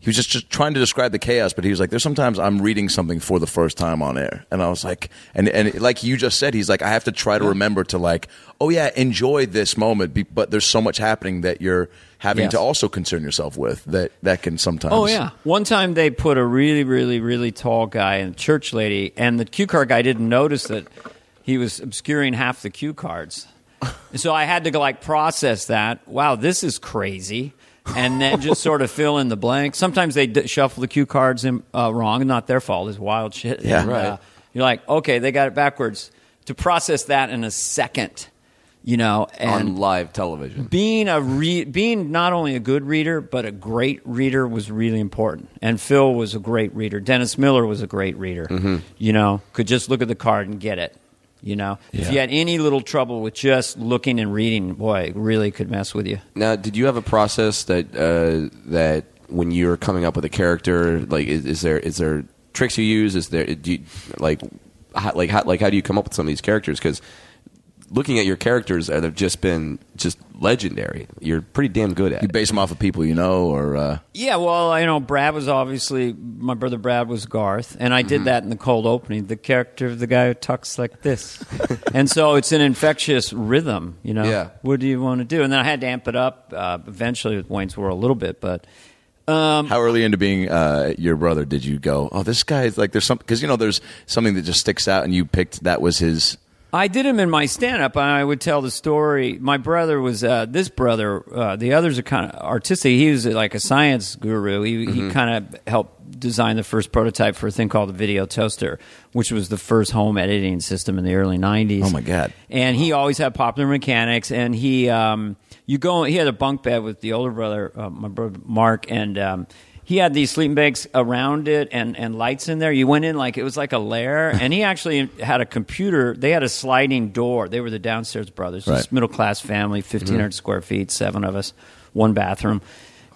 He was just, just trying to describe the chaos, but he was like, "There's sometimes I'm reading something for the first time on air," and I was like, and and like you just said, he's like, I have to try to remember to like, oh yeah, enjoy this moment, but there's so much happening that you're having Yes. to also concern yourself with that that can sometimes. Oh yeah. One time they put a really, really, really tall guy and a church lady, and the cue card guy didn't notice that he was obscuring half the cue cards. <laughs> so I had to like process that. Wow, this is crazy. And then just sort of fill in the blank. Sometimes they d- shuffle the cue cards in, uh, wrong, not their fault. It's wild shit. Yeah. And, Right. uh, you're like, okay, they got it backwards. To process that in a second, you know, and on live television. being a re- being not only a good reader but a great reader was really important. And Phil was a great reader. Dennis Miller was a great reader. Mm-hmm. You know, could just look at the card and get it. You know, if you had any little trouble with just looking and reading, boy, it really could mess with you. Now, did you have a process that uh, that when you're coming up with a character, like is, is there is there tricks you use? Is there do you, like how, like how, like how do you come up with some of these characters? Because looking at your characters, uh, they've just been just legendary. You're pretty damn good at it. You it. base them off of people you know, or uh, Yeah, well, you know, Brad was obviously my brother. Brad was Garth, and I Mm-hmm. did that in the cold opening. The character of the guy who talks like this, <laughs> and so it's an infectious rhythm. You know, Yeah. What do you want to do? And then I had to amp it up uh, eventually with Wayne's World a little bit, but um, How early into being uh, your brother did you go? Oh, this guy is like there's some because you know there's something that just sticks out, and you picked that was his. I did him in my stand up. I would tell the story. My brother was uh, this brother. Uh, the others are kind of artistic. He was uh, like a science guru. He, Mm-hmm. he kind of helped design the first prototype for a thing called the video toaster, which was the first home editing system in the early 90s. Oh, my God. And he always had popular mechanics. And he, um, you go, he had a bunk bed with the older brother, uh, my brother Mark, and um, he had these sleeping bags around it and, and lights in there. You went in like it was like a lair, <laughs> and he actually had a computer. They had a sliding door. They were the downstairs brothers, Right. just middle class family, fifteen square feet, seven of us, one bathroom.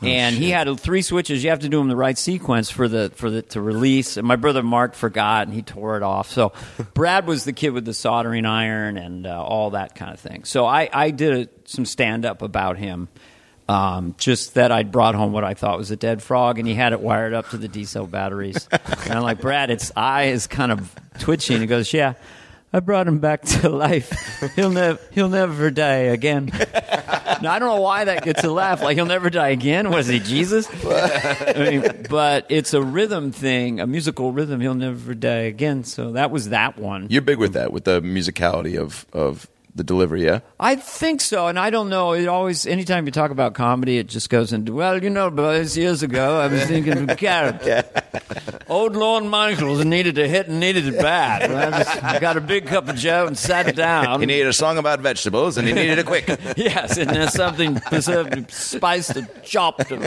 and he had three switches. You have to do them the right sequence for the for the to release. And my brother Mark forgot, and he tore it off. So <laughs> Brad was the kid with the soldering iron and uh, all that kind of thing. So I I did a, some stand up about him. Um, just that I'd brought home what I thought was a dead frog, and he had it wired up to the D cell batteries. and I'm like, Brad, its eye is kind of twitching. He goes, Yeah, I brought him back to life. He'll never, he'll never die again. now, I don't know why that gets a laugh. Like he'll never die again. Was he Jesus? I mean, but it's a rhythm thing, a musical rhythm. He'll never die again. So that was that one. You're big with that, with the musicality of of the delivery. Yeah, I think so, and I don't know. It always, anytime you talk about comedy, it just goes into, well, you know, boys, years ago, I was thinking of <laughs> a character. Old Lorne Michaels needed a hit and needed it bat. <laughs> I just got a big cup of Joe and sat down. he needed a song about vegetables, and he needed it quick. <laughs> yes, and there's something preserved, spiced, and chopped, and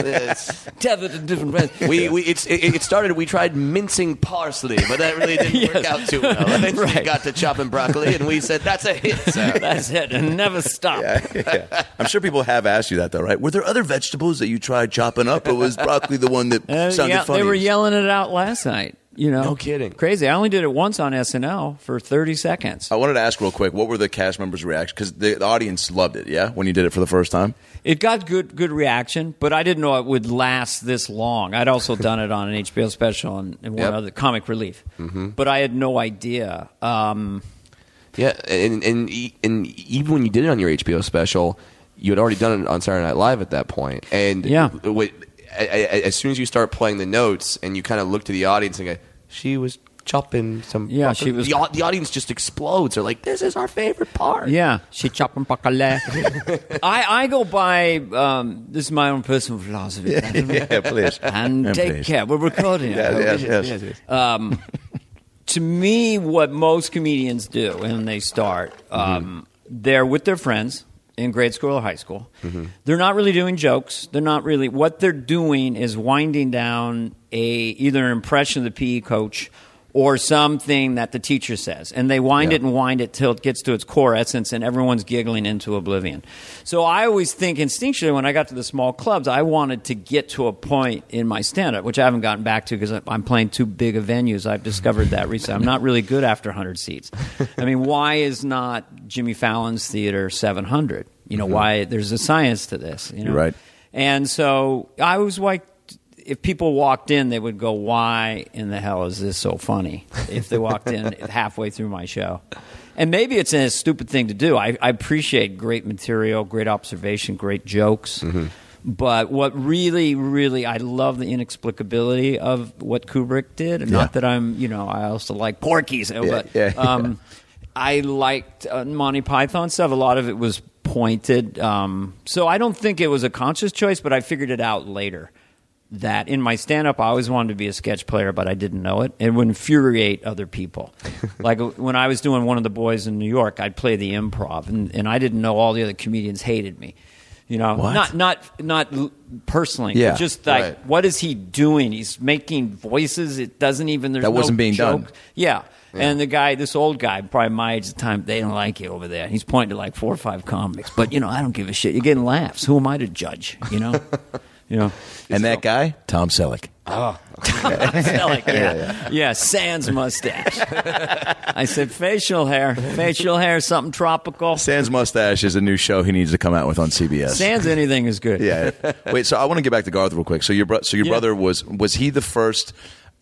tethered in different ways. We, we it, it started. We tried mincing parsley, but that really didn't work <laughs> out too well. We Right. got to chopping broccoli, and we said that's a hit. Sir. That's it, and never stop. yeah. I'm sure people have asked you that though, right? Were there other vegetables that you tried chopping up, or was broccoli the one that Uh, sounded yeah, funny? they were yelling it out last night. You know, No kidding. Crazy. I only did it once on SNL for 30 seconds. I wanted to ask real quick, what were the cast members' reactions? Because the, the audience loved it, yeah, when you did it for the first time. It got good good reaction, but I didn't know it would last this long. I'd also <laughs> done it on an HBO special and, and one Yep. other comic relief, but I had no idea. Um, Yeah, and, and e- and even when you did it on your HBO special, you had already done it on Saturday Night Live at that point. And Yeah. what- a- a- as soon as you start playing the notes and you kind of look to the audience and go, "She was chopping some," Yeah, she was- The, the audience just explodes. They're like, "This is our favorite part." yeah, she chopping pakale. <laughs> I I go by um, this is my own personal philosophy. <laughs> yeah, yeah please. And Yeah, take please. care. We're recording. Yes, yes, yes. um, to me, what most comedians do when they start, um, they're with their friends in grade school or high school. They're not really doing jokes. They're not really. What they're doing is winding down a either an impression of the PE coach or something that the teacher says, and they wind Yeah. it and wind it till it gets to its core essence, and everyone's giggling into oblivion. So I always think instinctually when I got to the small clubs, I wanted to get to a point in my stand-up, which I haven't gotten back to because I'm playing too big of venues. I've discovered that recently. I'm not really good after 100 seats. I mean, why is not Jimmy Fallon's theater 700? You know, mm-hmm. why? There's a science to this. You know, right. And so I was like, if people walked in, they would go, "Why in the hell is this so funny?" If they walked in <laughs> halfway through my show, and maybe it's a stupid thing to do. I, I appreciate great material, great observation, great jokes. Mm-hmm. But what really, really, I love the inexplicability of what Kubrick did. Yeah. Not that I'm, you know, I also like Porky's, but yeah, yeah. um, I liked uh, Monty Python stuff. A lot of it was pointed. Um, so I don't think it was a conscious choice, but I figured it out later. That in my stand up, I always wanted to be a sketch player, but I didn't know it. It would infuriate other people. <laughs> like when I was doing one of the boys in New York, I'd play the improv, and, and I didn't know all the other comedians hated me. You know, What? not not not personally, Yeah, just like right. what is he doing? He's making voices. It doesn't even there's That wasn't no being joke. done. Yeah. And the guy, this old guy, probably my age at the time, they don't like you over there. He's pointing to like four or five comics. But, you know, I don't give a shit. You're getting laughs. Who am I to judge? You know? <laughs> you know? And that guy, Tom Selleck. Oh, <laughs> Selleck, yeah. yeah. sans mustache. <laughs> I said, facial hair. Facial hair, something tropical. Sans Mustache is a new show he needs to come out with on CBS. Sans anything is good. yeah. Wait, so I want to get back to Garth real quick. So your bro- so your Yeah. brother was was he the first?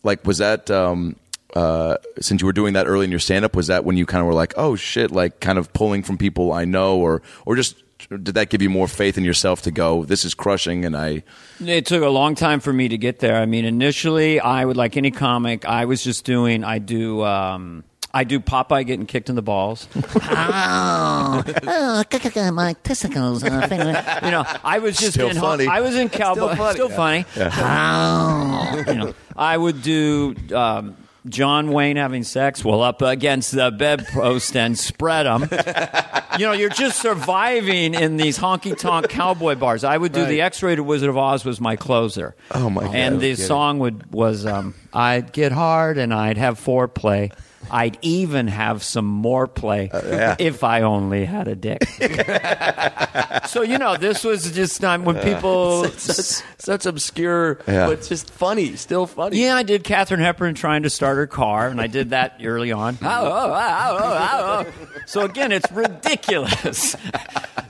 Like, was that um, uh, since you were doing that early in your stand up? Was that when you kind of were like, oh shit, like kind of pulling from people I know, or or just did that give you more faith in yourself to go, this is crushing, and I It took a long time for me to get there. I mean, initially, I would like any comic. I was just doing. I do. Um, I do Popeye getting kicked in the balls. <laughs> Oh, oh, my testicles. Uh, You know, I was just Still in. funny. I was in cowboy. Still funny. funny. Oh, you know, I would do. Um, John Wayne having sex, well, up against the bedpost and spread them. <laughs> you know, you're just surviving in these honky tonk cowboy bars. I would do the X-rated Wizard of Oz was my closer. Oh, my God. And the song would was um, I'd get hard and I'd have foreplay. I'd even have some more play Uh, if I only had a dick. <laughs> so you know, this was just time when people. <laughs> such, such obscure, Yeah. but just funny, still funny. Yeah, I did Katharine Hepburn trying to start her car, and I did that early on. <laughs> Oh, oh, oh. So again, it's ridiculous.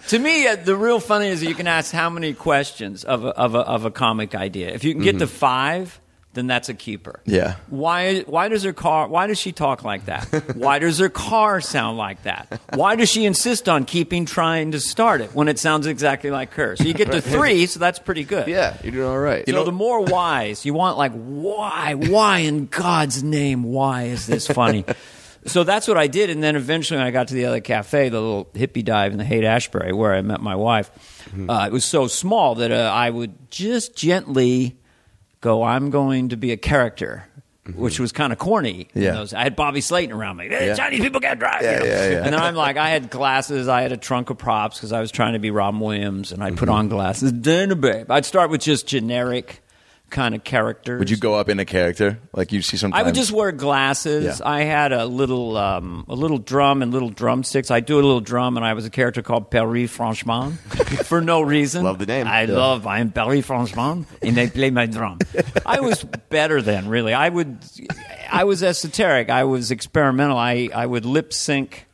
to me, uh, the real funny is you can ask how many questions of a, of a, of a comic idea. If you can get to five, then that's a keeper. Yeah. Why? Why does her car? Why does she talk like that? <laughs> Why does her car sound like that? Why does she insist on keeping trying to start it when it sounds exactly like her? So you get to <laughs> three, so that's pretty good. yeah, you're doing all right. You so know the more whys you want, like why, why in God's name, why is this funny? <laughs> so that's what I did, and then eventually, when I got to the other cafe, the little hippie dive in the Haight Ashbury, where I met my wife, uh, it was so small that uh, I would just gently go, "I'm going to be a character." Which was kind of corny. in Yeah. those- I had Bobby Slayton around me. Hey, Yeah. Chinese people can't drive. Yeah, you know? yeah, yeah. And then I'm like, I had glasses. I had a trunk of props because I was trying to be Robin Williams, and I'd Mm-hmm. put on glasses. Dinner, babe. I'd start with just generic kind of characters. would you go up in a character like you see sometimes? I would just wear glasses. Yeah. I had a little, um, a little drum and little drumsticks. I do a little drum, and I was a character called Perry Franchement <laughs> for no reason. Love the name. I love. I am Perry Franchement, and they play my drum. <laughs> I was better then, really. I would. I was esoteric. I was experimental. I, I would lip sync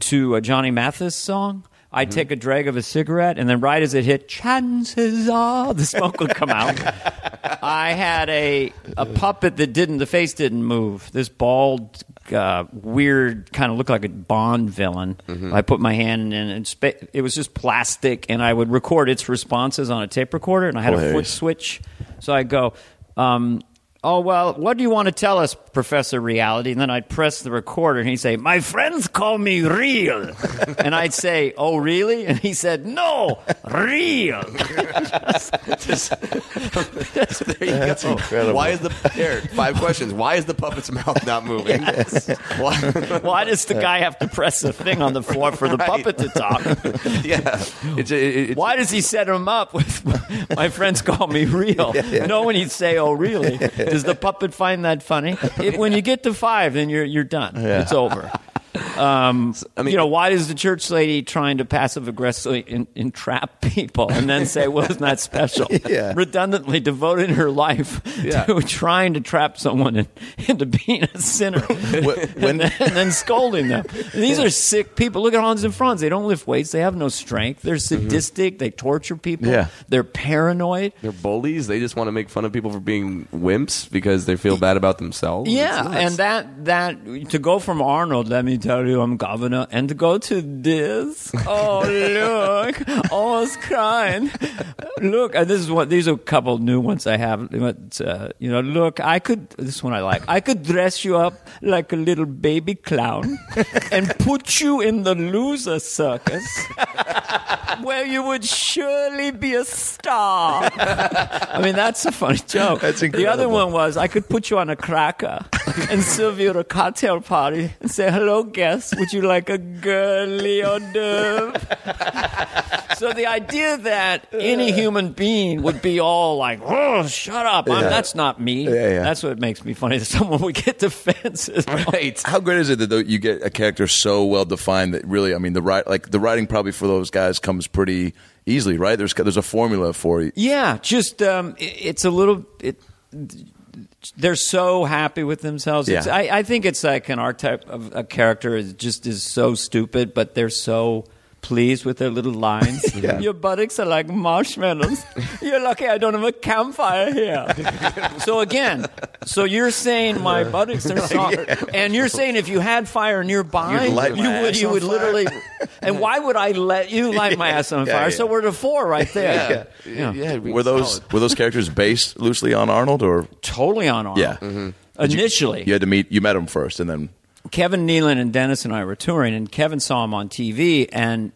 to a Johnny Mathis song. I'd take a drag of a cigarette, and then right as it hit, chances are the smoke would come out. <laughs> I had a a puppet that didn't, the face didn't move. This bald, uh, weird, kind of looked like a Bond villain. I put my hand in, and spa- it was just plastic, and I would record its responses on a tape recorder, and I had a foot switch. So I'd go, um, Oh, well, what do you want to tell us, Professor Reality? And then I'd press the recorder and he'd say, My friends call me real. <laughs> and I'd say, Oh, really? And he said, No, real. That's incredible. Why is the here, five questions? Why is the puppet's mouth not moving? <laughs> Why, <laughs> Why does the guy have to press a thing on the floor for the Right. puppet to talk? yeah, it's, it, it's, Why does he set him up with my friends call me real? No one he'd say, "Oh, really?" Does the puppet find that funny? It, <laughs> when you get to five, then you're you're done. It's over. Um, I mean- you know, why is the church lady trying to passive aggressively en- entrap <laughs> people and then say, "Well, isn't that special?" <laughs> Yeah. Redundantly devoting her life Yeah. to <laughs> trying to trap someone in, into being a sinner, and, then, and then scolding them. And these are sick people. Look at Hans and Franz. They don't lift weights. They have no strength. They're sadistic. They torture people. Yeah. They're paranoid. they're bullies. They just want to make fun of people for being wimps because they feel bad about themselves. Yeah, and that that to go from Arnold, let me tell you, I'm governor, and go to this. Oh look, almost crying. Look, and this is what these are a couple new ones I have. But, uh, you know, look, I could. This one I like. I could dress you up like a little baby clown and put you in the loser circus. Where you would surely be a star. I mean, that's a funny joke. That's incredible. The other one was I could put you on a cracker and serve you at a cocktail party and say, "Hello, guest. Would you like a girly hors d'oeuvre?" so the idea that any human being would be all like, "Oh, shut up! I'm, Yeah. that's not me." Yeah, yeah. That's what makes me funny. <laughs> That someone would get defensive. right. How great is it that you get a character so well defined that really, I mean, the right like the writing probably for those guys comes pretty easily, right? There's there's a formula for you. Yeah, just um, it, it's a little. It, they're so happy with themselves. Yeah. I, I think it's like an archetype of a character is just is so stupid, but they're so pleased with their little lines. <laughs> Your buttocks are like marshmallows. <laughs> You're lucky I don't have a campfire here. so again, so you're saying my buttocks are <laughs> soft, and you're saying if you had fire nearby, You'd you would ass you on would fire. literally. And why would I let you light my ass on fire? yeah. So we're to four right there. Yeah. Yeah. it'd Were those solid. were those characters based loosely on Arnold, or totally on Arnold. yeah? Mm-hmm. Initially, You had to meet. You met him first, and then Kevin Nealon and Dennis and I were touring, and Kevin saw him on TV, and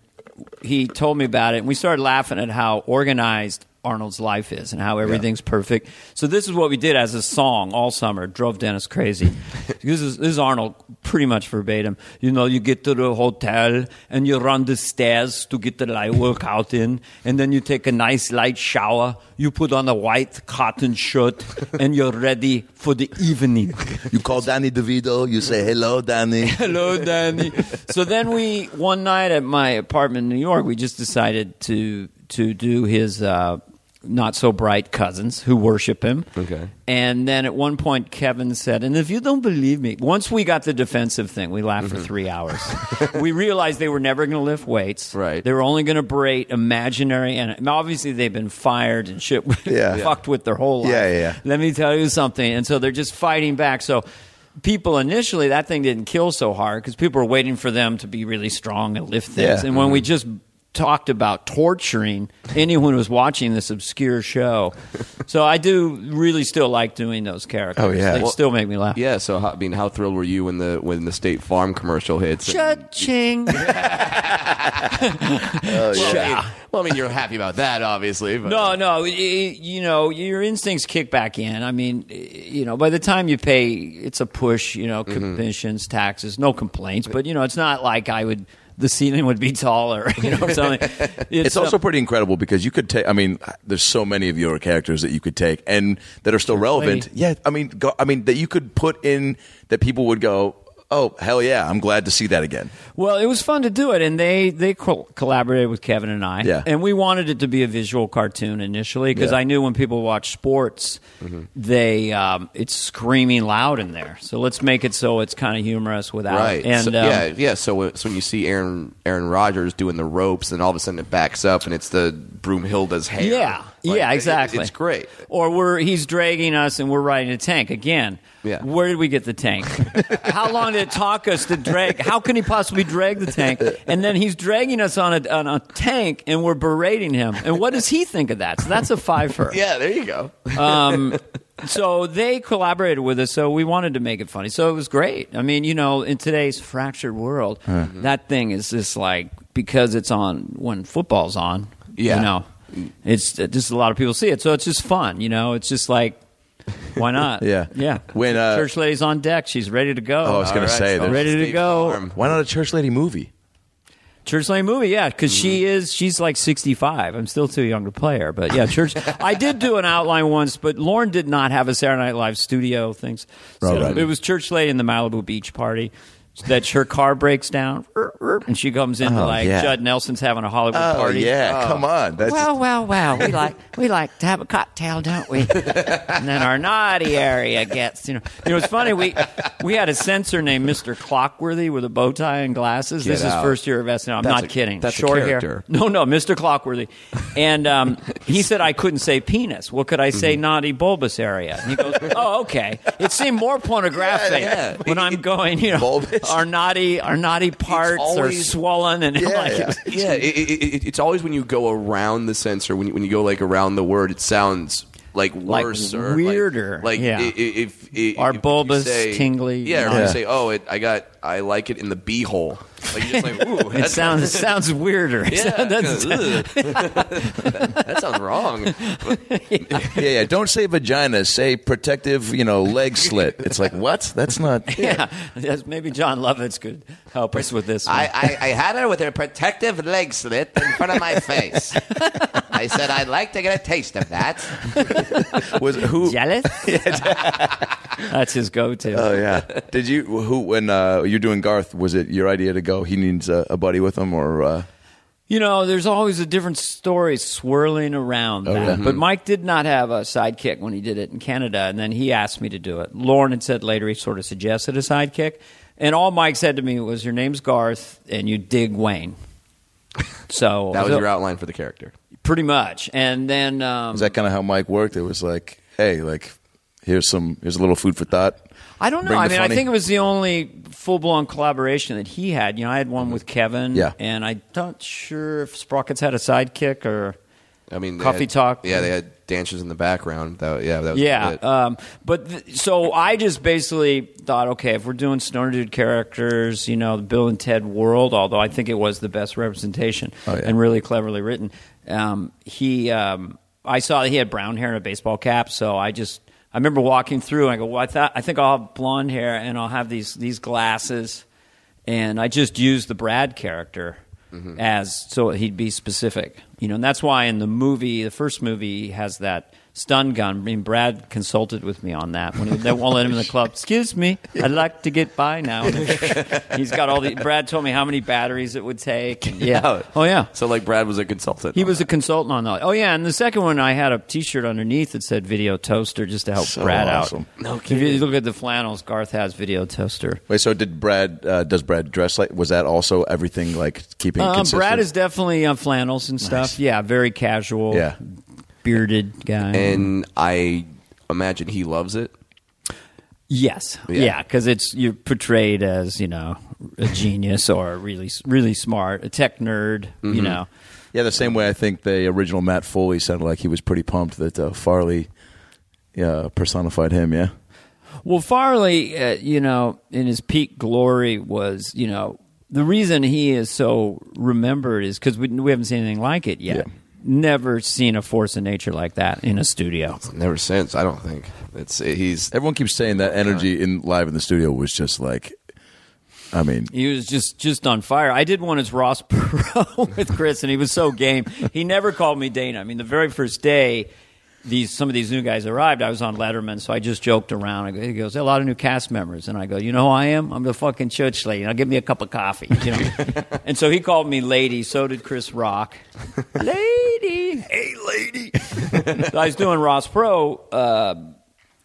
he told me about it, and we started laughing at how organized Arnold's life is and how everything's perfect. So this is what we did as a song all summer. Drove Dennis crazy. <laughs> this is this is Arnold pretty much verbatim. You know, you get to the hotel and you run the stairs to get the light workout in, and then you take a nice light shower. You put on a white cotton shirt, <laughs> and you're ready for the evening. you call Danny DeVito. You say hello, Danny. <laughs> Hello, Danny. so then we one night at my apartment in New York, we just decided to to do his uh, not so bright cousins who worship him. Okay. And then at one point, Kevin said, "And if you don't believe me, once we got the defensive thing, we laughed for three hours. <laughs> we realized they were never going to lift weights. Right. They were only going to berate imaginary, and obviously they've been fired and shit, <laughs> Yeah. <laughs> fucked with their whole life. Yeah, yeah, yeah. Let me tell you something. And so they're just fighting back. So people initially, that thing didn't kill so hard because people were waiting for them to be really strong and lift things. Yeah. Mm-hmm. And when we just talked about torturing anyone who was watching this obscure show. so I do really still like doing those characters. Oh, yeah. They Well- still make me laugh. Yeah. So, how, I mean, how thrilled were you when the when the State Farm commercial hits? Cha-ching. Well, <laughs> oh, well, I mean, you're happy about that, obviously. But No, no. y- You know, your instincts kick back in. I mean, you know, by the time you pay, it's a push. You know, mm-hmm. commissions, taxes, no complaints. But you know, it's not like I would. The ceiling would be taller. <laughs> You know, something. <laughs> It's, It's also uh, pretty incredible because you could take. I mean, there's so many of your characters that you could take and that are still relevant. Yeah, I mean, go, I mean that you could put in that people would go. Oh hell yeah! I'm glad to see that again. Well, it was fun to do it, and they they col- collaborated with Kevin and I. Yeah. and we wanted it to be a visual cartoon initially because Yeah. I knew when people watch sports, they um, it's screaming loud in there. So let's make it so it's kind of humorous without. Right. And So- um, yeah, yeah. So, when- so when you see Aaron Aaron Rodgers doing the ropes, and all of a sudden it backs up, and it's the Broomhilda's hair. Yeah, Like, yeah, it- exactly. it's great. Or we're he's dragging us and we're riding a tank again. Yeah. Where did we get the tank? <laughs> how long did it talk us to drag? How can he possibly drag the tank? And then he's dragging us on a on a tank and we're berating him. And what does he think of that? So that's a five for. <laughs> Yeah, there you go. Um, <laughs> so they collaborated with us, so we wanted to make it funny. So it was great. I mean, you know, in today's fractured world, that thing is just like because it's on when football's on. Yeah. you know, it's just a lot of people see it, so it's just fun. You know, it's just like. Why not? <laughs> Yeah. yeah. When, uh, church lady's on deck, she's ready to go. Oh, I was All gonna say so. Ready to go. Farm. Why not a church lady movie? Church Lady movie, yeah, because Mm-hmm. she is she's like sixty five. I'm still too young to play her, but yeah, Church. <laughs> I did do an outline once, but Lorne did not have a Saturday Night Live studio things. So Right, right. it was Church Lady in the Malibu Beach party. That her car breaks down, and she comes in Oh, like yeah. Judd Nelson's having a Hollywood Oh party. yeah, come on. That's Well, well, well. We like we like to have a cocktail, don't we? <laughs> and then our naughty area gets you know. You know, it's funny. We we had a censor named Mister Clockworthy with a bow tie and glasses. this Get is first year of SNL. I'm That's not a- kidding. that's a Short hair. character. <laughs> No, no, Mister Clockworthy. And um, he said I couldn't say penis. Well, could I say Mm-hmm. naughty bulbous area? And he goes, Oh, okay. It seemed more <laughs> pornographic Yeah, yeah. when I'm going. You know, Bulbous. Our naughty our naughty parts are swollen and <laughs> Yeah, like. yeah. yeah, it, it, it, it's always when you go around the censor, when you, when you go like around the word, it sounds like Like worse or weirder, Like, like yeah. i- i- if, if, Our if bulbous, say- tingly, yeah, or Yeah. you say, oh, it, I got, I like it in the beehole. Like you're just like, ooh, <laughs> It sounds it sounds weirder. <laughs> Yeah, <laughs> That's- ugh. that sounds wrong. yeah, yeah. Don't say vagina. Say protective. You know, leg slit. It's like what? That's not. yeah, yes, maybe Jon Lovitz could help us with this. One. I, I, I had her with her protective leg slit in front of my face. I said, I'd like to get a taste of that. Was who? Jealous? That's his go-to. Oh yeah. Did you who when uh, you're doing Garth? Was it your idea to go? He needs a, a buddy with him, or uh, You know, there's always a different story swirling around that. Okay. But Mike did not have a sidekick when he did it in Canada, and then he asked me to do it. Lorne had said later he sort of suggested a sidekick, and all Mike said to me was, "Your name's Garth, and you dig Wayne." <laughs> So That was so- your outline for the character. pretty much, and then um, is that kind of how Mike worked? It was like, hey, like here's some here's a little food for thought. I don't know. I mean, I think it was the only full blown collaboration that he had. You know, I had one with Kevin, Yeah. and I'm not sure if Sprockets had a sidekick or. I mean, Coffee had- talk. Yeah, they had dancers in the background. That, yeah, that was Yeah, um, but th- so I just basically thought, okay, if we're doing Stoner Dude characters, you know, the Bill and Ted world, although I think it was the best representation Oh, yeah. and really cleverly written. Um, he, um, I saw that he had brown hair and a baseball cap, so I just, I remember walking through and I go, well, I thought, I think I'll have blonde hair and I'll have these these glasses, and I just used the Brad character. Mm-hmm. As so he'd be specific, you know, and that's why in the movie, the first movie, he has that stun gun. I mean, Brad consulted with me on that when he, they won't let him in the club. Excuse me, I'd like to get by now. <laughs> He's got all the. Brad told me how many batteries it would take. and- <laughs> yeah. Oh yeah. So like Brad was a consultant. He on was a consultant on that. Oh yeah, and the second one I had a T-shirt underneath that said "Video Toaster" just to help So Brad awesome. out. No If you look at the flannels, Garth has Video Toaster. Wait, so did Brad? Uh, does Brad dress like? Was that also everything like keeping? Um, consistent? Brad is definitely on flannels and stuff. Yeah, very casual. Yeah. Bearded guy. and I imagine he loves it. yes, Yeah. yeah, because it's you're portrayed as you know a genius or really really smart, a tech nerd. Mm-hmm. You know, Yeah, the same way I think the original Matt Foley sounded like he was pretty pumped that uh, Farley uh, personified him. Yeah. Well, Farley, uh, you know, in his peak glory was, you know, the reason he is so remembered is because we, we haven't seen anything like it yet. Yeah. Never seen a force of nature like that in a studio. Never since. I don't think it's he's. Everyone keeps saying that energy in live in the studio was just like, I mean, He was just just on fire. I did one as Ross <laughs> Perot with Chris, and he was so game. He never called me Dana. I mean, the very first day, these some of these new guys arrived. I was on Letterman, so I just joked around. I go, he goes, "A lot of new cast members," and I go, "You know who I am? I'm the fucking church lady. Now give me a cup of coffee." You know. <laughs> and so he called me lady. So did Chris Rock. <laughs> lady, hey lady. so I was doing Ross Perot. Uh,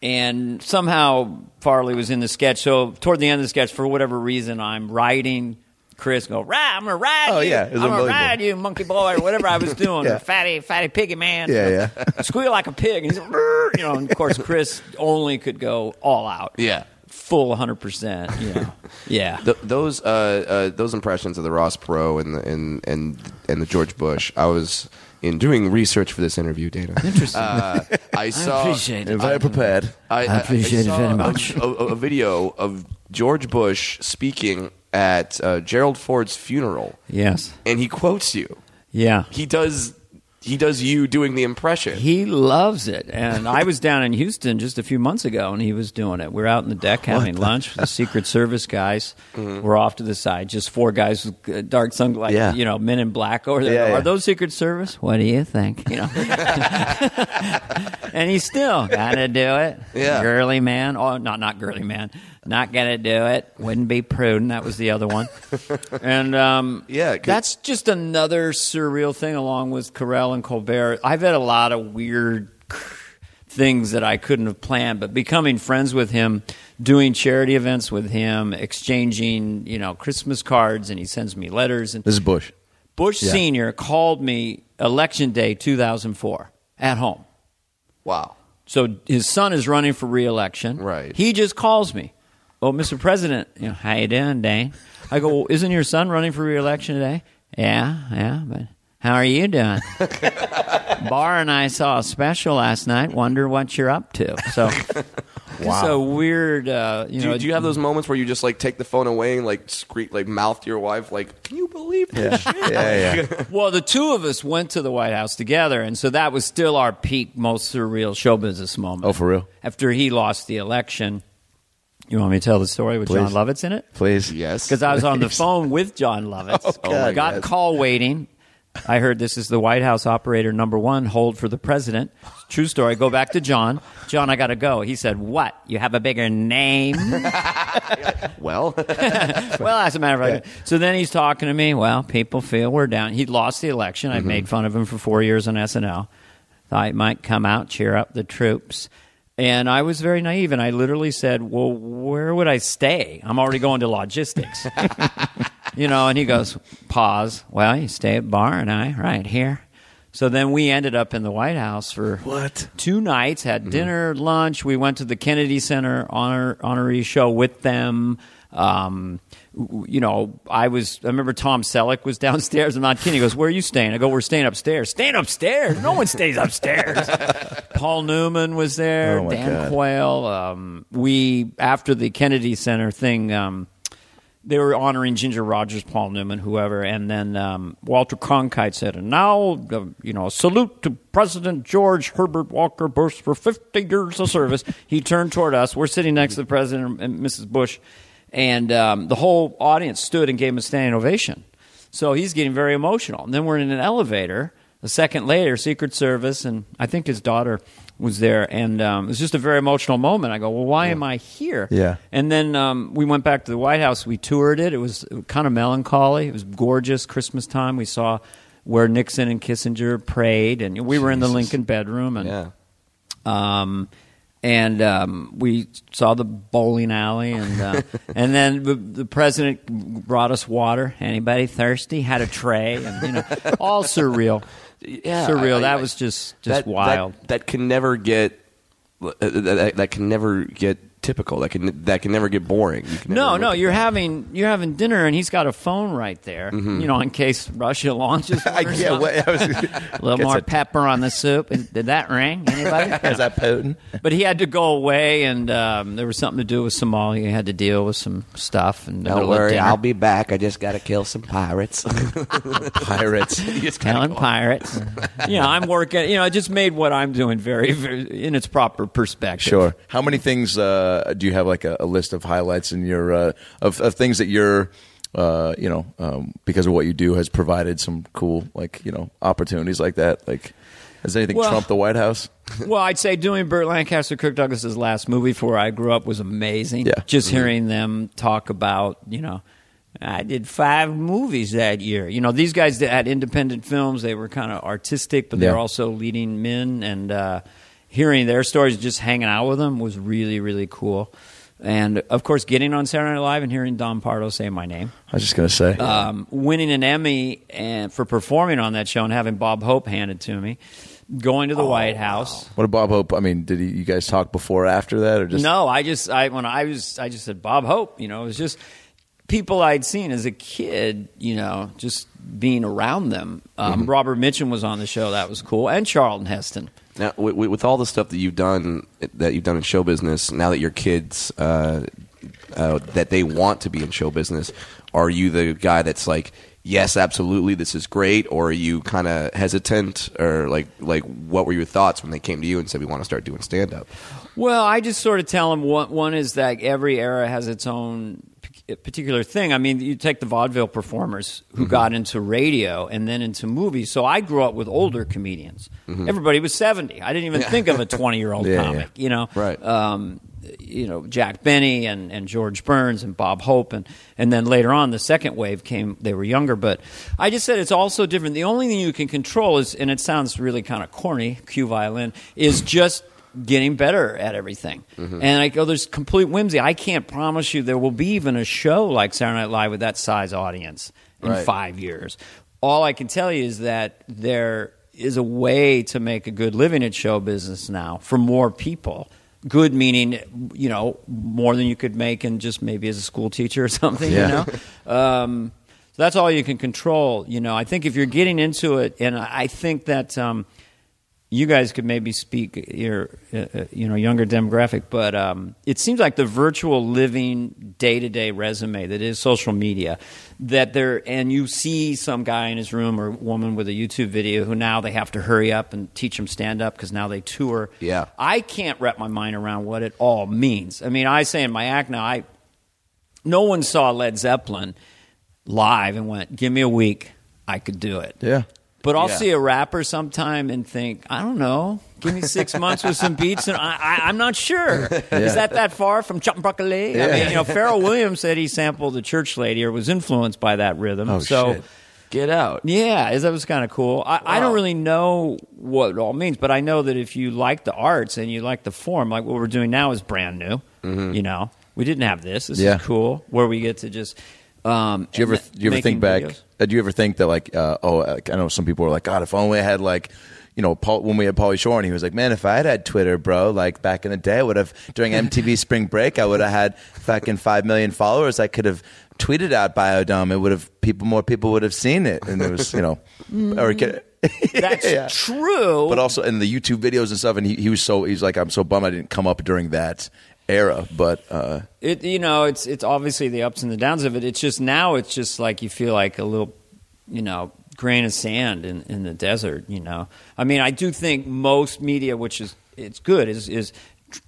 and somehow Farley was in the sketch. So toward the end of the sketch, for whatever reason, I'm writing. Chris go ride. I'm gonna ride Oh, you. yeah, I'm gonna ride you, monkey boy, or whatever I was <laughs> doing. Yeah. fatty, fatty piggy man. Yeah, yeah. <laughs> Squeal like a pig. And he's you know. And of course, Chris only could go all out. Yeah. full 100. percent You know. <laughs> Yeah. Th- those uh, uh, those impressions of the Ross Perot and the and and and the George Bush. I was in doing research for this interview, Dana. Interesting. Uh, I saw. appreciate it. Very prepared. I, I appreciate it saw very much. A, a, a video of George Bush speaking at uh, Gerald Ford's funeral, yes. and he quotes you. Yeah. He does. He does you doing the impression. He loves it. And I was down in Houston just a few months ago, and he was doing it. We are out in the deck having lunch with the Secret Service guys. Mm-hmm. We're off to the side, just four guys with uh, dark sunglasses, Yeah. you know, men in black over there. Yeah, Are yeah. those Secret Service? What do you think? You know, <laughs> <laughs> and he still gotta do it. Yeah. girly man. Oh, not not girly man. Not gonna do it. Wouldn't be prudent. That was the other one. <laughs> And um, Yeah, 'cause- that's just another surreal thing, along with Carell and Colbert. I've had a lot of weird things that I couldn't have planned, but becoming friends with him, doing charity events with him, exchanging you know Christmas cards, and he sends me letters. And This is Bush. Bush Yeah. Senior called me election day 2004 at home. wow. So his son is running for reelection. Right. He just calls me. Oh, Mr. President, you know, how you doing, Dane? I go, well, isn't your son running for reelection today? Yeah, yeah, but how are you doing? <laughs> Bar and I saw a special last night. Wonder what you're up to. So, <laughs> wow. So weird. Uh, you Do know, you, do you have those moments where you just like take the phone away and like scream, like mouth to your wife, like, "Can you believe this shit?" Yeah, yeah. <laughs> Well, the two of us went to the White House together, and so that was still our peak, most surreal show business moment. Oh, for real? After he lost the election, you want me to tell the story with Jon Lovitz in it? Please. Yes. Because I was on the phone with Jon Lovitz. <laughs> Oh, God, got yes. call waiting. I heard this is the White House operator number one. Hold for the president. True story. Go back to John. John, I got to go. He said, "What? You have a bigger name?" <laughs> Well, <laughs> well, as a matter of fact. So then he's talking to me. Well, people feel we're down. He lost the election. I mm-hmm. made fun of him for four years on SNL. Thought he might come out, cheer up the troops. And I was very naive, and I literally said, "Well, where would I stay? I'm already going to logistics." <laughs> you know, and he goes, "Pause. Well, you stay at Bar and I right here." So then we ended up in the White House for What? two nights, had Mm-hmm. dinner, lunch. We went to the Kennedy Center honor honoree show with them. Um, you know, I was. I remember Tom Selleck was <laughs> downstairs. I'm not kidding. He goes, "Where are you staying?" I go, "We're staying upstairs." Staying upstairs? No one stays upstairs. <laughs> Paul Newman was there. Oh, Dan God. Quayle. Um, we after the Kennedy Center thing. Um, they were honoring Ginger Rogers, Paul Newman, whoever, and then um, Walter Cronkite said, "And now, uh, you know, salute to President George Herbert Walker Bush for 50 years of service." he turned toward us. We're sitting next to the president and Mrs. Bush, and um, the whole audience stood and gave him a standing ovation. So he's getting very emotional. And then we're in an elevator. A second later, Secret Service and I think his daughter was there, and um, it was just a very emotional moment. I go, "Well, why am I here?" Yeah. And then um, we went back to the White House. We toured it. It was kind of melancholy. It was gorgeous. Christmas time. We saw where Nixon and Kissinger prayed, and we were in the Lincoln bedroom. And yeah. um, and um, we saw the bowling alley, and uh, <laughs> and then the, the president brought us water. Anybody thirsty? Had a tray, and you know, all surreal. <laughs> Yeah, surreal. I- I- that was just just that, wild. That, that can never get. uh, That, that can never get typical. That can that can never get boring. You can No, never no, look you're that. having you're having dinner, and he's got a phone right there. Mm-hmm. You know, in case Russia launches. <laughs> I, or yeah, what, I was, <laughs> a little more a- pepper on the soup. Is- Did that ring? Anybody? <laughs> Is that Putin? but he had to go away, and um, there was something to do with Somalia. He had to deal with some stuff. And Don't worry, I'll be back. I just got to kill some pirates. Pirates. telling pirates. you know, I'm working. You know, I just made what I'm doing very, very in its proper perspective. Sure. How many things uh, do you have? Like a, a list of highlights in your uh, of, of things that you're, uh, you know, um, because of what you do has provided some cool like you know opportunities like that. Like, has anything Well- trumped the White House? <laughs> Well, I'd say doing Burt Lancaster, Kirk Douglas's last movie for where I grew up was amazing. Yeah. Just hearing them talk about, you know, I did five movies that year. You know, these guys that had independent films. They were kind of artistic, but they Yeah. were also leading men. And uh, hearing their stories, just hanging out with them, was really, really cool. And of course, getting on Saturday Night Live and hearing Don Pardo say my name I was just gonna say. um, winning an Emmy and for performing on that show and having Bob Hope handed to me, going to the White House. what did Bob Hope? I mean, did he, you guys talk before or after that, or just No, I just I when I was I just said Bob Hope. You know, it was just people I'd seen as a kid. You know, just being around them. Um, Robert Mitchum was on the show. That was cool, and Charlton Heston. Now, with, with all the stuff that you've done, that you've done in show business, now that your kids, uh, uh, that they want to be in show business, are you the guy that's like, yes, absolutely, this is great, or are you kind of hesitant, or like, like, what were your thoughts when they came to you and said we want to start doing stand up? Well, I just sort of tell them one, one is that every era has its own particular thing. I mean, you take the vaudeville performers who Mm-hmm. got into radio and then into movies. So I grew up with older comedians. Everybody was 70. I didn't even think of a 20 year old Mm-hmm. Yeah, comic, you know? Right. Um, you know, Jack Benny and, and George Burns and Bob Hope. And, and then later on, the second wave came, they were younger. But I just said it's also different. The only thing you can control is, and it sounds really kind of corny, cue violin, is just getting better at everything. And I go, there's complete whimsy. I can't promise you there will be even a show like Saturday Night Live with that size audience in Right. five years. All I can tell you is that there is a way to make a good living at show business now for more people. Good meaning, you know, more than you could make in just maybe as a school teacher or <laughs> something, Yeah. you know? Um, so that's all you can control. You know, I think if you're getting into it, and I I think that um, you guys could maybe speak your uh, uh, you know younger demographic, but um, it seems like the virtual living day to day resume that is social media that there and you see some guy in his room or woman with a YouTube video who now they have to hurry up and teach them stand up because now they tour. Yeah. I can't wrap my mind around what it all means. I mean, I say in my act now, I no one saw Led Zeppelin live and went, "Give me a week, I could do it." yeah? But I'll Yeah. see a rapper sometime and think, I don't know, give me six <laughs> months with some beats, and I, I, I'm not sure. <laughs> Is that that far from Chop Broccoli? I mean, you know, Pharrell <laughs> Williams said he sampled the Church Lady or was influenced by that rhythm. Oh, so, shit. Get out. yeah, is- that was kind of cool. I, I don't really know what it all means, but I know that if you like the arts and you like the form, like what we're doing now is brand new. You know, we didn't have this. This Yeah. is cool. Where we get to just. Um, Do you ever do you ever think back? videos. Uh, do you ever think that like uh, oh like, I know some people were like God if only I had like you know Paul, when we had Pauly Shore and he was like man if I had had Twitter bro like back in the day I would have during <laughs> MTV Spring Break I would have had fucking five million followers. I could have tweeted out Bio-Dome. It would have people more people would have seen it. And there was you know or could- <laughs> That's Yeah. true. but also in the YouTube videos and stuff and he, he was so he's like I'm so bummed I didn't come up during that era but uh, It you know it's it's obviously the ups and the downs of it. It's just now it's just like you feel like a little you know grain of sand in, in the desert. You know, I mean, I do think most media, which is it's good, is is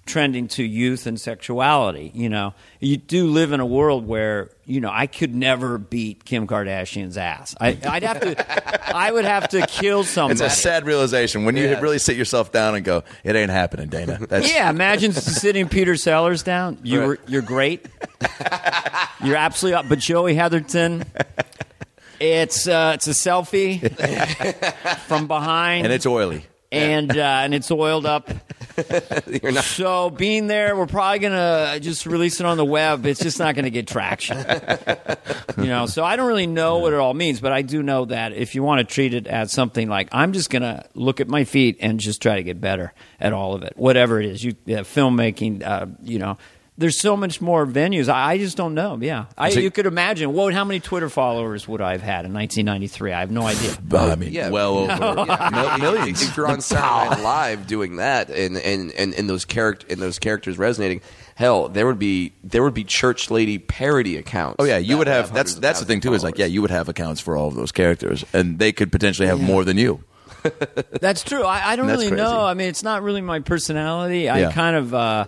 trending to youth and sexuality. You know, you do live in a world where you know I could never beat Kim Kardashian's ass. I, I'd have to, I would have to kill somebody. <laughs> it's a sad realization when you Yes. really sit yourself down and go it ain't happening Dana that's Yeah, imagine sitting Peter Sellers down. You were, you're great. <laughs> you're absolutely up. But Joey Heatherton, it's uh, it's a selfie <laughs> from behind, and it's oily and uh, and it's oiled up. <laughs> You're not. So being there, we're probably gonna just release it on the web. It's just not gonna get traction, you know. So I don't really know what it all means, but I do know that if you want to treat it as something like I'm just gonna look at my feet and just try to get better at all of it, whatever it is. You yeah, filmmaking, uh, you know. There's so much more venues. I, I just don't know. Yeah, I, So- you could imagine. What? How many Twitter followers would I have had in 1993? I have no idea. <laughs> I mean, Yeah. well over <laughs> Yeah. millions. If you're on <laughs> Saturday Night Live doing that, and and and, and those character and those characters resonating, hell, there would be there would be church lady parody accounts. Oh yeah, you would have. hundreds That's that's the thing of too. Is like yeah, you would have accounts for all of those characters, and they could potentially have more than you. That's true. I, I don't really crazy. know. I mean, it's not really my personality. I kind of, uh,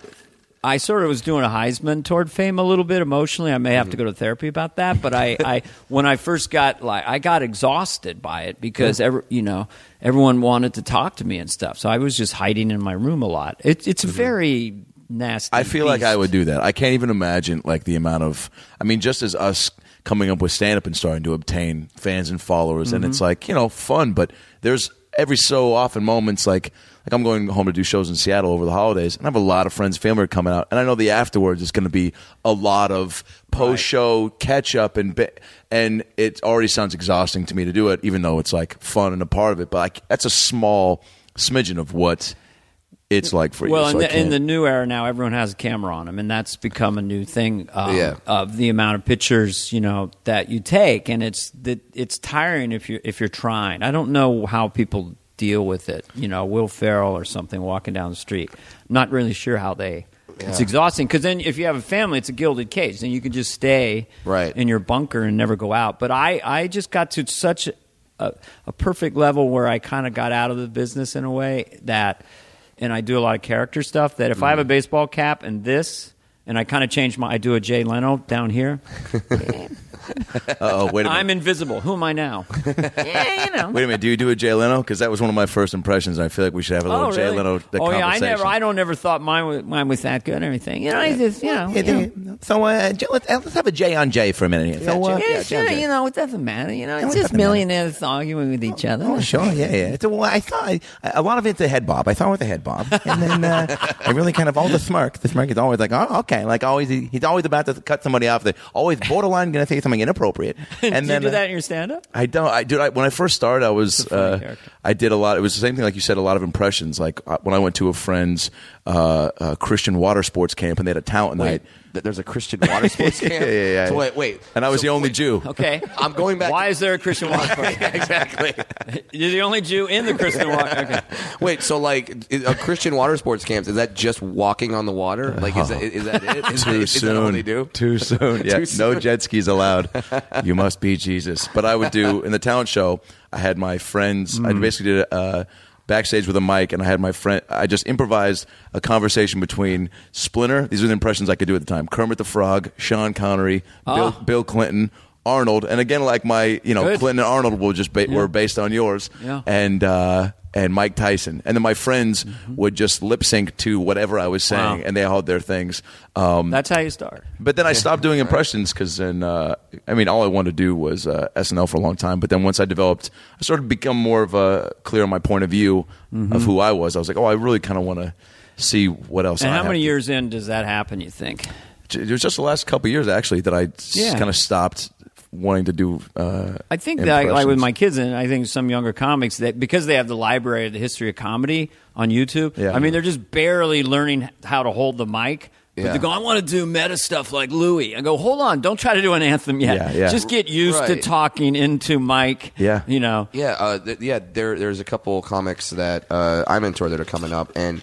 I sort of was doing a Heisman toward fame a little bit emotionally. I may have to go to therapy about that. But I, <laughs> I when I first got like I got exhausted by it because every you know everyone wanted to talk to me and stuff. So I was just hiding in my room a lot. It, it's very nasty. I feel like I would do that. I can't even imagine like the amount of. I mean, just as us coming up with stand up and starting to obtain fans and followers, and it's Mm-hmm. like you know fun, but there's every so often moments like like I'm going home to do shows in Seattle over the holidays, and I have a lot of friends, and family are coming out, and I know the afterwards is going to be a lot of post show catch up and and it already sounds exhausting to me to do it, even though it's like fun and a part of it. But like that's a small smidgen of what it's like for you. Well, so in, the, in the new era now, everyone has a camera on them, and that's become a new thing. Um, Yeah. Of the amount of pictures you know that you take, and it's that it's tiring if you if you're trying. I don't know how people deal with it. You know, Will Ferrell or something walking down the street. not really sure how they. It's exhausting because then if you have a family, it's a gilded cage. Then you can just stay Right. in your bunker and never go out. But I, I just got to such a, a perfect level where I kind of got out of the business in a way that, and I do a lot of character stuff. That if I have Mm. a baseball cap and this, and I kind of change my, I do a Jay Leno down here. <laughs> oh wait a minute. I'm invisible. Who am I now? <laughs> yeah, you know. Wait a minute, do you do a Jay Leno? Because that was one of my first impressions. I feel like we should have a little Oh, Jay really? Leno. the oh yeah, I conversation. never. I don't ever thought mine was, mine was that good. Or anything. You know, I just you know. Yeah, you know. So uh, J- let's, let's have a J on Jay for a minute here. So, uh, Yeah, sure. You know, it doesn't matter. You know, it's just doesn't matter. millionaires arguing with each other. Oh, sure, yeah, yeah. It's a, well, I thought I, a lot of it's a head bob. I thought with a head bob, and then uh, I really kind of all the smirk. The smirk is always like, oh, okay, like always. He, he's always about to cut somebody off. That always borderline going to say something inappropriate. <laughs> And do then you do uh, that in your stand-up? I don't. I dude. I, when I first started, I was. It's a funny Uh. I did a lot. It was the same thing, like you said. A lot of impressions. Like uh, when I went to a friend's uh, uh, Christian water sports camp, and they had a talent Wait, night. Th- there's a Christian water sports <laughs> camp. Yeah, yeah, yeah. So wait, wait. And I was So the only wait, Jew. Okay. I'm going back. Why is there a Christian water <laughs> sports camp? exactly. <laughs> You're the only Jew in the Christian water. Okay. Wait, so like a Christian water sports camp is that just walking on the water? Like is that is that it? Is, Too that, is soon. that all they do? Too soon. Yeah. Too No soon. jet skis allowed. you must be Jesus. But I would do in the talent show. I had my friends. I basically did uh, backstage with a mic, and I had my friend. I just improvised a conversation between Splinter. These are the impressions I could do at the time. Kermit the Frog, Sean Connery, Bill, Ah. Bill Clinton. Arnold, and again, like my, you know, Good. Clinton and Arnold were just ba- were based on yours, Yeah. and uh, and Mike Tyson, and then my friends Mm-hmm. would just lip sync to whatever I was saying, Wow. and they held their things. Um, That's how you start. but then I stopped doing impressions because then, uh, I mean, all I wanted to do was uh, SNL for a long time. But then once I developed, I started to become more of a clear on my point of view Mm-hmm. of who I was. I was like, oh, I really kind of want to see what else. And I how many to- years in does that happen? You think? It was just the last couple of years actually that I Yeah. kind of stopped wanting to do. Uh, I think that like with my kids and I think some younger comics that because they have the library of the history of comedy on YouTube. Yeah. I mean, they're just barely learning how to hold the mic. But Yeah. they go, I want to do meta stuff like Louis. I go, hold on, don't try to do an anthem yet. Yeah, yeah. Just get used to talking into mic. Yeah. you know. Yeah, uh, th- yeah. There, there's a couple comics that uh, I mentor that are coming up, and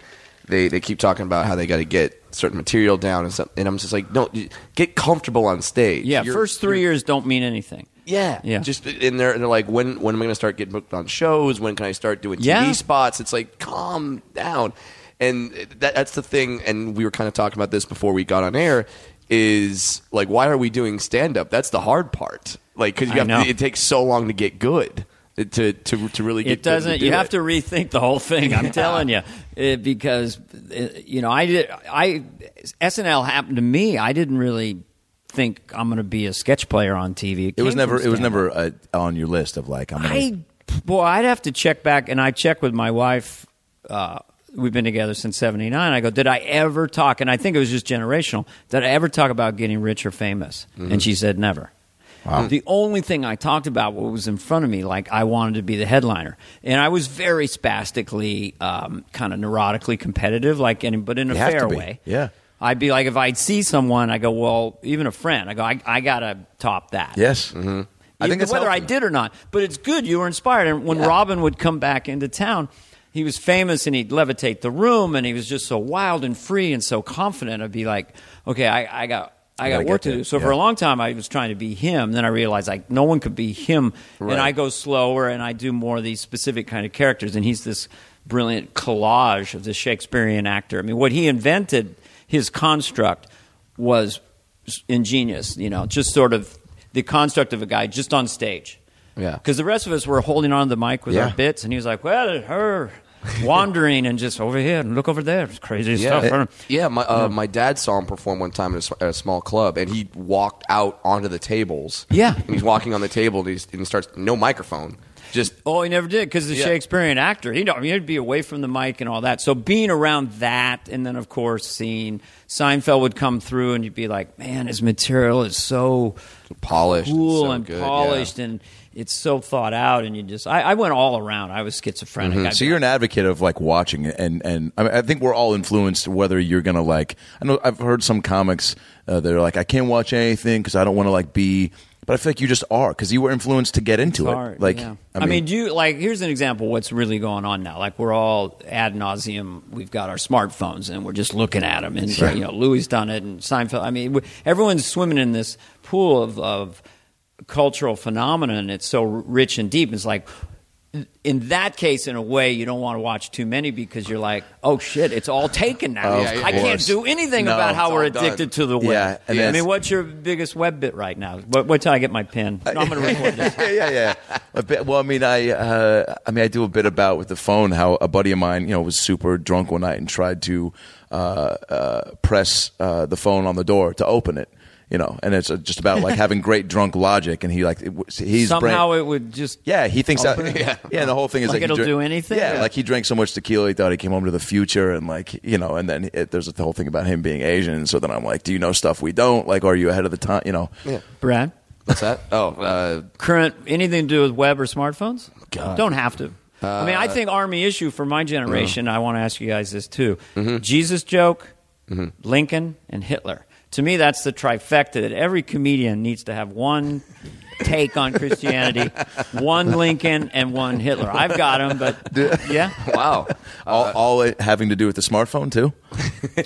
they, they keep talking about how they got to get certain material down and stuff. And I'm just like, no, get comfortable on stage. Yeah, You're- first 3 years don't mean anything. Yeah, Yeah. Just in there, and they're like, when when am I going to start getting booked on shows? When can I start doing TV Yeah. spots? It's like, calm down. And that, that's the thing. And we were kind of talking about this before we got on air. Is like, why are we doing stand up? That's the hard part. Like, because I you have know. to, it takes so long to get good. To to to really get it doesn't. to you do have to rethink the whole thing. I'm telling you, <laughs> It- because uh, you know, I did. I SNL happened to me. I didn't really think I'm going to be a sketch player on TV. it was never. It was never uh, on your list of like I'm. Gonna, I boy, I'd have to check back, and I checked with my wife. Uh, we've been together since '79. I go, did I ever talk? And I think it was just generational. Did I ever talk about getting rich or famous? And she said never. The only thing I talked about what was in front of me, like I wanted to be the headliner, and I was very spastically, um, kind of neurotically competitive, like, any, but in a You fair way. Yeah. I'd be like, if I'd see someone, I go, well, even a friend, I go, I, I gotta top that. yes. Mm-hmm. I think that's whether I did or not. But it's good you were inspired. And when Robin would come back into town, he was famous and he'd levitate the room, and he was just so wild and free and so confident. I'd be like, okay, I, I got. I got work to do. So for a long time, I was trying to be him. Then I realized like no one could be him, and I go slower and I do more of these specific kind of characters. And he's this brilliant collage of the Shakespearean actor. I mean, what he invented his construct was ingenious. You know, just sort of the construct of a guy just on stage. Yeah. Because the rest of us were holding on to the mic with Yeah. our bits, and he was like, "Well, her." <laughs> Wandering and just over here and look over there, It's crazy Yeah, stuff. yeah. My uh, my dad saw him perform one time at a, s- at a small club, and he walked out onto the tables. Yeah. and he's walking on the table, and, he's, and he starts no microphone, just Oh, he never did because the Yeah. Shakespearean actor. He don't. He'd be away from the mic and all that. So being around that, and then of course seeing Seinfeld would come through, and you'd be like, man, his material is so polished, cool so and good, polished, and it's so thought out. And you just, I, I went all around. I was schizophrenic. Mm-hmm. So you're an advocate of like watching it, and and I, mean, I think we're all influenced whether you're gonna like. I know I've heard some comics uh, that are like, I can't watch anything because I don't want to like be. But I feel like you just are because you were influenced to get into it. Like, yeah. I I mean, do you like? Here's an example. of What's really going on now? Like we're all ad nauseum. We've got our smartphones and we're just looking at them. And you know, Louis done it and Seinfeld. I mean, everyone's swimming in this pool of, of cultural phenomenon. It's so rich and deep. It's like. In that case, in a way, you don't want to watch too many because you're like, "Oh shit, it's all taken now. I can't do anything No, about how we're all done. addicted to the web." Yeah, and I mean, what's your biggest web bit right now? What, wait till I get my pen. <laughs> No, I'm going to record this. <laughs> yeah, yeah, yeah. A bit, well, I mean, I, uh, I mean, I do a bit about with the phone how a buddy of mine, you know, was super drunk one night and tried to uh, uh, press uh, the phone on the door to open it. You know, and it's uh, just about like having great drunk logic, and he like it, he's Somehow brain- it would just Yeah, he thinks that. <laughs> Yeah, yeah. And the whole thing is Like like, it'll drank- do anything? Yeah, Yeah. like he drank so much tequila, he thought he came home to the future, and like you know, and then it, there's the whole thing about him being Asian. So then I'm like, do you know stuff we don't? Like, are you ahead of the time? You know? Yeah. Brad. What's that? <laughs> Oh, uh, Current anything to do with web or smartphones? God. Don't have to. I mean, I think army issue for my generation. I want to ask you guys this too: Jesus joke, Lincoln, and Hitler. To me, that's the trifecta that every comedian needs to have one take on Christianity, one Lincoln, and one Hitler. I've got them, but yeah, wow. all, all it having to do with the smartphone too.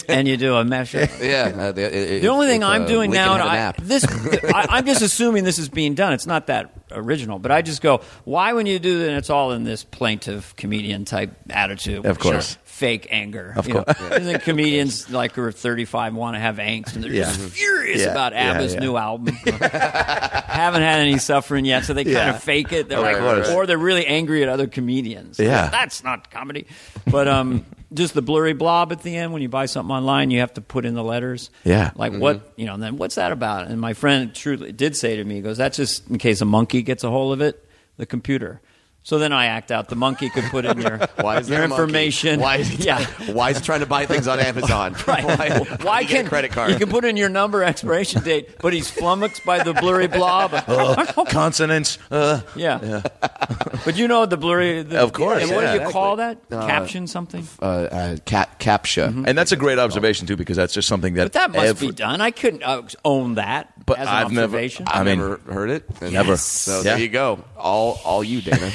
and you do a mesh. Yeah. Uh, the, The only thing I'm doing now, and Had an I, app. this, I, I'm just assuming this is being done. It's not that original, but I just go, why when you do that, and it's all in this plaintive comedian type attitude. Of course. Fake anger. Of you know. course. Isn't comedians like who are 35 want to have angst and they're Yeah. just furious Yeah, about ABBA's yeah. new album. <laughs> Haven't had any suffering yet, so they kind of fake it. They're Of like, course. or they're really angry at other comedians. Yeah. That's not comedy. But um, <laughs> just the blurry blob at the end when you buy something online, you have to put in the letters. Yeah. Like what you know, and then what's that about? And my friend truly did say to me, he goes, That's just in case a monkey gets a hold of it, the computer. So then I act out. The monkey could put in your, <laughs> Why is your there a monkey? information. Why is he, <laughs> yeah. <laughs> Why is he trying to buy things on Amazon? Right. Why, Why you get can a credit card? You can put in your number, expiration date, but he's flummoxed by the blurry blob. Consonants. Uh, yeah. but you know the blurry. The, Of course, And what yeah. do you call that? Caption something. uh, uh, cap, captcha. and that's a great observation too, because that's just something that. But that must every- be done. I couldn't uh, own that. But as an I've never- observation. I I've mean- never heard it. And Never. So Yeah. there you go. All, all you, Dana.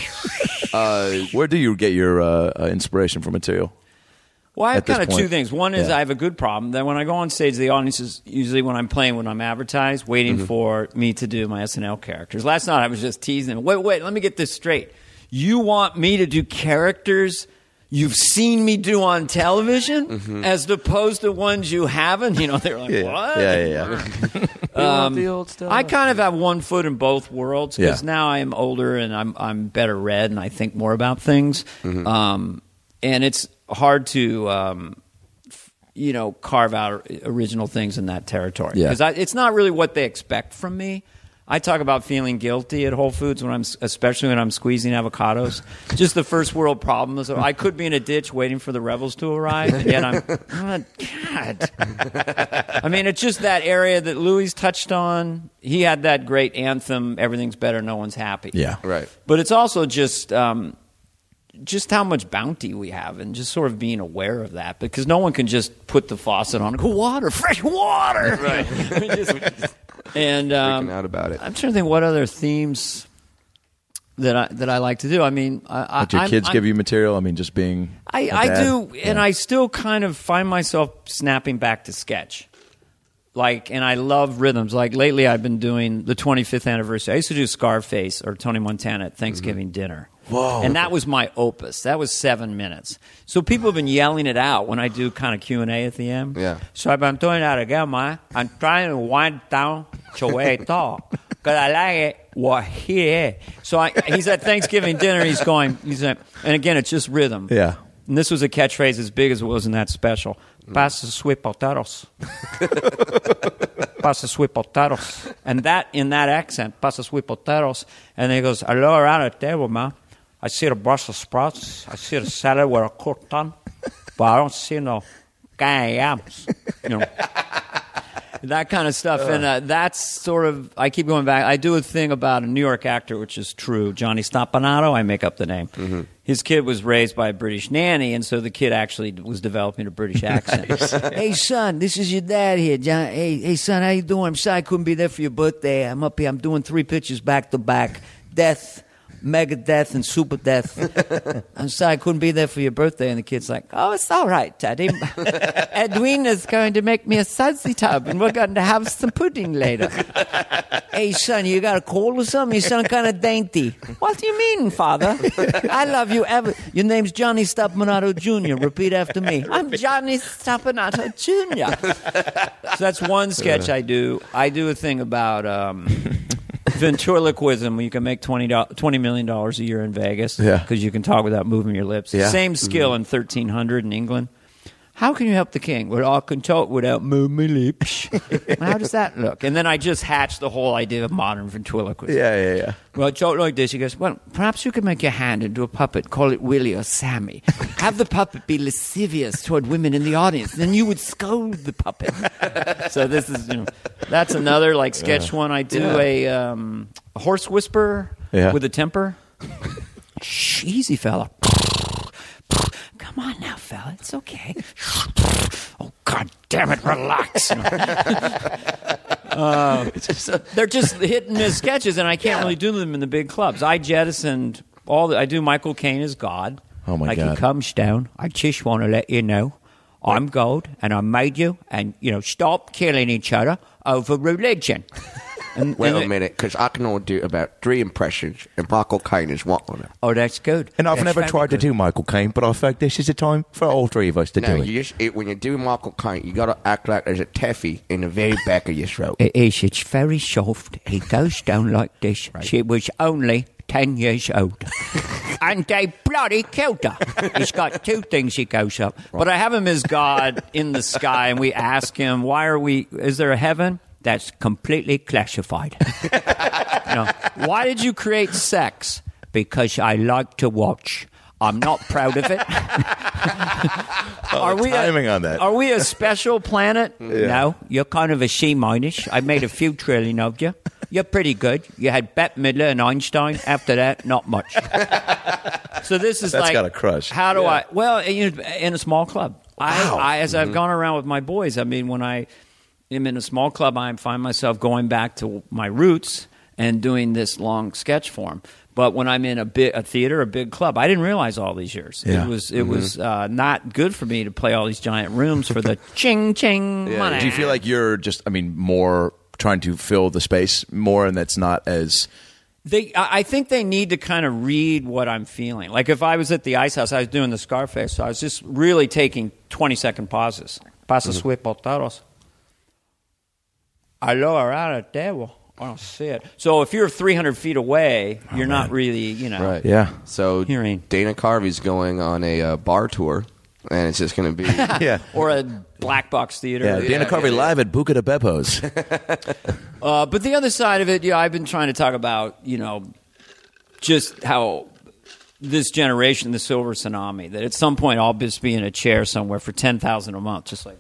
Uh, Where do you get your uh, uh, inspiration for material? Well, I have kind of two things. One is Yeah. I have a good problem that when I go on stage, the audience is usually when I'm playing, when I'm advertised, waiting Mm-hmm. for me to do my SNL characters. Last night I was just teasing them. Wait, wait, let me get this straight. You want me to do characters you've seen me do on television as opposed to ones you haven't? <laughs> You know, they're like, Mm-hmm. Yeah, what? yeah, yeah. yeah. <laughs> Um, I kind of have one foot in both worlds because Yeah. now I'm older and I'm I'm better read and I think more about things. Mm-hmm. Um, and it's hard to um, f- you know carve out original things in that territory Yeah. because it's not really what they expect from me. I talk about feeling guilty at Whole Foods when I'm, especially when I'm squeezing avocados. Just the first world problems. I could be in a ditch waiting for the rebels to arrive, and yet I'm, <laughs> oh, God. I mean, it's just that area that Louis touched on. He had that great anthem, "Everything's better, no one's happy." Yeah. right. But it's also just um, just how much bounty we have, and just sort of being aware of that, because no one can just put the faucet on and go water, fresh water, right? <laughs> and um, Freaking out about it. I'm trying to think what other themes that I that I like to do. I mean, I, your I'm- kids I'm- give you material? I mean, just being. I, I do, and. I still kind of find myself snapping back to sketch. Like, and I love rhythms. Like lately, I've been doing the 25th anniversary. I used to do Scarface or Tony Montana at Thanksgiving dinner. Whoa! And that was my opus. That was seven minutes. So people have been yelling it out when I do kind of Q and A at the end. Yeah. So I've been doing that again, man. I'm trying to wind down to way talk because I like it. What here? So I, he's at Thanksgiving dinner. He's going. He's at, and again, it's just rhythm. Yeah. And this was a catchphrase as big as it was in that special. Pasa sweet potatoes. <laughs> Pasa sweet potatoes. And that, in that accent, pasa sweet potatoes. And he goes, I look around the table, man. I see the Brussels sprouts. I see the salad with a crouton. But I don't see no gang yams. You know. <laughs> that kind of stuff. and uh, that's sort of, I keep going back. I do a thing about a New York actor, which is true. Johnny Stoppanato, I make up the name. His kid was raised by a British nanny, and so the kid actually was developing a British <laughs> accent. <laughs> Hey son, this is your dad here, John. Hey, hey son, how you doing? I'm sorry I couldn't be there for your birthday. I'm up here. I'm doing three pitches back to back. Death, mega death, and super death. I'm <laughs> sorry I couldn't be there for your birthday. And the kid's like, Oh, it's all right, Daddy. <laughs> Edwina's going to make me a sudsy tub, and we're going to have some pudding later. <laughs> hey son, you got a cold or something? You sound kind of dainty. What do you mean, father? I love you ever. Your name's Johnny Stoppanato Jr. Repeat after me. I'm Johnny Stoppanato Jr. so that's one sketch I do. I do a thing about um, ventriloquism where you can make 20, do- $20 million a year in Vegas Yeah. because you can talk without moving your lips. Yeah. Same skill mm-hmm. in 1300 in England. How can you help the king? Well, I can talk without moving my lips. <laughs> How does that look? And then I just hatched the whole idea of modern ventriloquism. Yeah, yeah, yeah. Well, talk like this. He goes, Well, perhaps you could make your hand into a puppet, call it Willie or Sammy. <laughs> Have the puppet be lascivious toward women in the audience. Then you would scold the puppet. <laughs> so this is, you know, that's another like sketch one. I do a, um, a horse whisperer Yeah. with a temper. Shh, easy, fella. Come on now, fella. It's okay. <laughs> Oh, God damn it, relax. <laughs> Uh, they're just hit and miss sketches, and I can't really do them in the big clubs. I jettisoned all the. I do Michael Caine as God. Oh, my like God. he comes down. I just want to let you know, I'm God, and I made you, and you know, stop killing each other over religion. <laughs> And, Wait and a it- minute, because I can only do about three impressions, and Michael Caine is one of them. Oh, that's good. And I've That's never very tried to do Michael Caine, but I think this is the time for all three of us to No, do it. you just it, when you do Michael Caine, you got to act like there's a taffy in the very back of your throat. It is. It's very soft. He goes down like this. She was only 10 years old. <laughs> and they bloody killed her. He's got two things he goes up. But I have him as God in the sky, and we ask him, "Why are we? Is there a heaven?" That's completely classified. <laughs> You know, why did you create sex? because I like to watch. I'm not proud of it. <laughs> Oh, we timing a, on that. Are we a special planet? <laughs> No, you're kind of a she minus. I made a few trillion of you. You're pretty good. You had Bette Midler and Einstein. After that, not much. So this is That's like got a crush. How do I? Well, you in a small club. I, I as Mm-hmm. I've gone around with my boys. I mean, when I am in a small club, I find myself going back to my roots and doing this long sketch form. But when I'm in a big a theater, a big club, I didn't realize all these years. Yeah. It was it was uh, not good for me to play all these giant rooms for the <laughs> ching ching money. Do you feel like you're just, I mean, more trying to fill the space more, and that's not as. They, I I think they need to kind of read what I'm feeling. Like if I was at the Ice House, I was doing the Scarface, so I was just really taking 20 second pauses. Pasa sweet potatos. I look around at the table. I don't see it. So if you're 300 feet away, you're not really, you know. Right. Yeah. So Hearing. Dana Carvey's going on a uh, bar tour, and it's just going to be. <laughs> Yeah. Or a black box theater. Yeah, Dana Carvey live at Buca di Beppo's. <laughs> Uh, but the other side of it, yeah, I've been trying to talk about, you know, just how this generation, the silver tsunami, that at some point I'll just be in a chair somewhere for ten thousand a month, just like.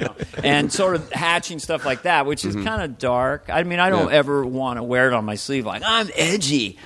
Know, <laughs> and sort of hatching stuff like that, which is kind of dark. I mean, I don't Yeah. ever want to wear it on my sleeve like I'm edgy.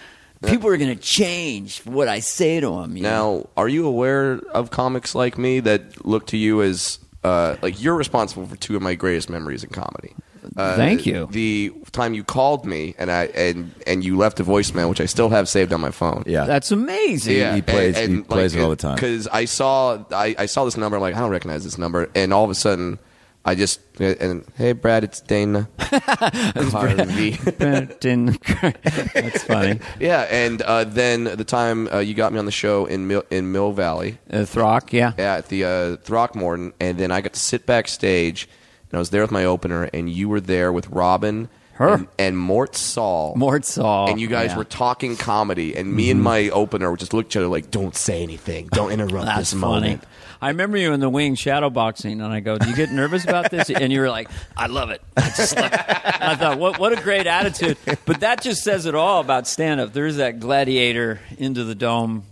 People are going to change what I say to them. Now, are you aware of comics like me that look to you as uh, like you're responsible for two of my greatest memories in comedy? Uh, Thank you. The time you called me and I and and you left a voicemail, which I still have saved on my phone. Yeah. That's amazing. he plays- he plays it all the time. Because I saw I, I saw this number, I'm like I don't recognize this number, and all of a sudden. I just and hey Brad, it's Dana <laughs> Carvey. <laughs> That's funny. yeah, and uh, then the time uh, you got me on the show in Mill, in Mill Valley, Uh, Throck, yeah. yeah, at the uh, Throckmorton, and then I got to sit backstage, and I was there with my opener, and you were there with Robin, Her. and, and Mort Sahl, Mort Sahl. and you guys yeah. Mm-hmm. were talking comedy, and me and my opener just looked at each other like, "Don't say anything, don't interrupt this funny. moment." I remember you in the wing shadow boxing, and I go, "Do you get nervous about this?" <laughs> And you were like, "I love it." I just love it. And I thought, "What what a great attitude!" But that just says it all about stand up. There's that gladiator into the dome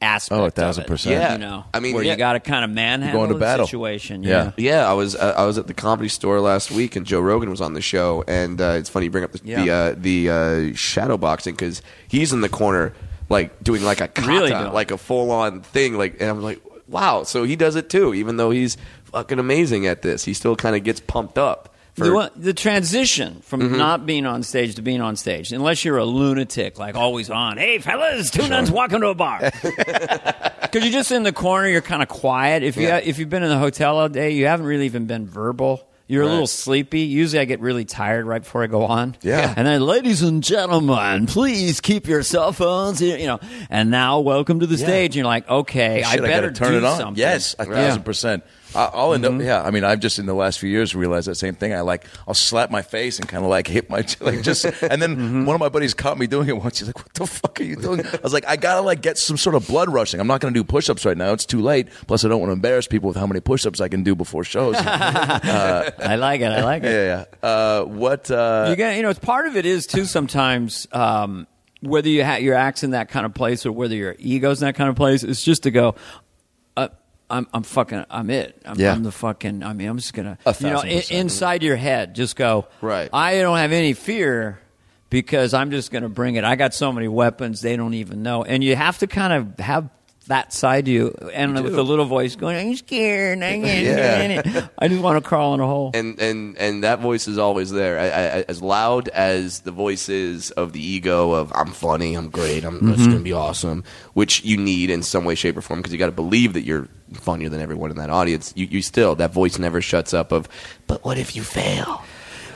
aspect. Oh, a of thousand it, percent. Yeah. You know, I mean, where yeah. you got to kind of manhandle going to the battle. situation. Yeah. Yeah. Yeah, I was uh, I was at the comedy store last week, and Joe Rogan was on the show. And uh, it's funny you bring up the Yeah. the, uh, the uh, shadow boxing because he's in the corner, like doing like a kata, Really like a full on thing. Like, and I'm like, wow. So he does it too, even though he's fucking amazing at this. He still kind of gets pumped up. For, The, the transition from Mm-hmm. not being on stage to being on stage, unless you're a lunatic, like always on. Hey, fellas, two nuns walking to a bar. <laughs> Because you're just in the corner, you're kind of quiet. If you Yeah. if you've been in the hotel all day, you haven't really even been verbal. You're a little sleepy. Usually, I get really tired right before I go on. Yeah. and then, ladies and gentlemen, please keep your cell phones. here," You know, and now welcome to the stage. And you're like, okay, I better gotta turn do it on. something. Yes, a Yeah. thousand percent. I- I'll end Mm-hmm. up. Yeah, I mean, I've just in the last few years realized that same thing. I like, I'll slap my face and kind of like hit my <laughs> like just, and then Mm-hmm. one of my buddies caught me doing it once. He's like, "What the fuck are you doing?" I was like, "I gotta like get some sort of blood rushing. I'm not gonna do push-ups right now. It's too late. Plus, I don't want to embarrass people with how many push-ups I can do before shows." yeah, <laughs> <laughs> I like it. I like it. yeah. Uh, what? Uh, you get you know it's part of it is too sometimes um, whether you ha- your act's in that kind of place or whether your ego's in that kind of place it's just to go uh, I'm, I'm fucking I'm it I'm, Yeah. I'm the fucking I mean I'm just gonna you know in, inside your head just go Right. I don't have any fear because I'm just gonna bring it I got so many weapons they don't even know and you have to kind of have that side to you and with the little voice going I'm scared I, Yeah. <laughs> I just want to crawl in a hole and and and that voice is always there. I, I, as loud as the voice is of the ego of I'm funny, I'm great, I'm Mm-hmm. it's gonna be awesome, which you need in some way, shape, or form because you got to believe that you're funnier than everyone in that audience. You, you still that voice never shuts up. Of but what if you fail?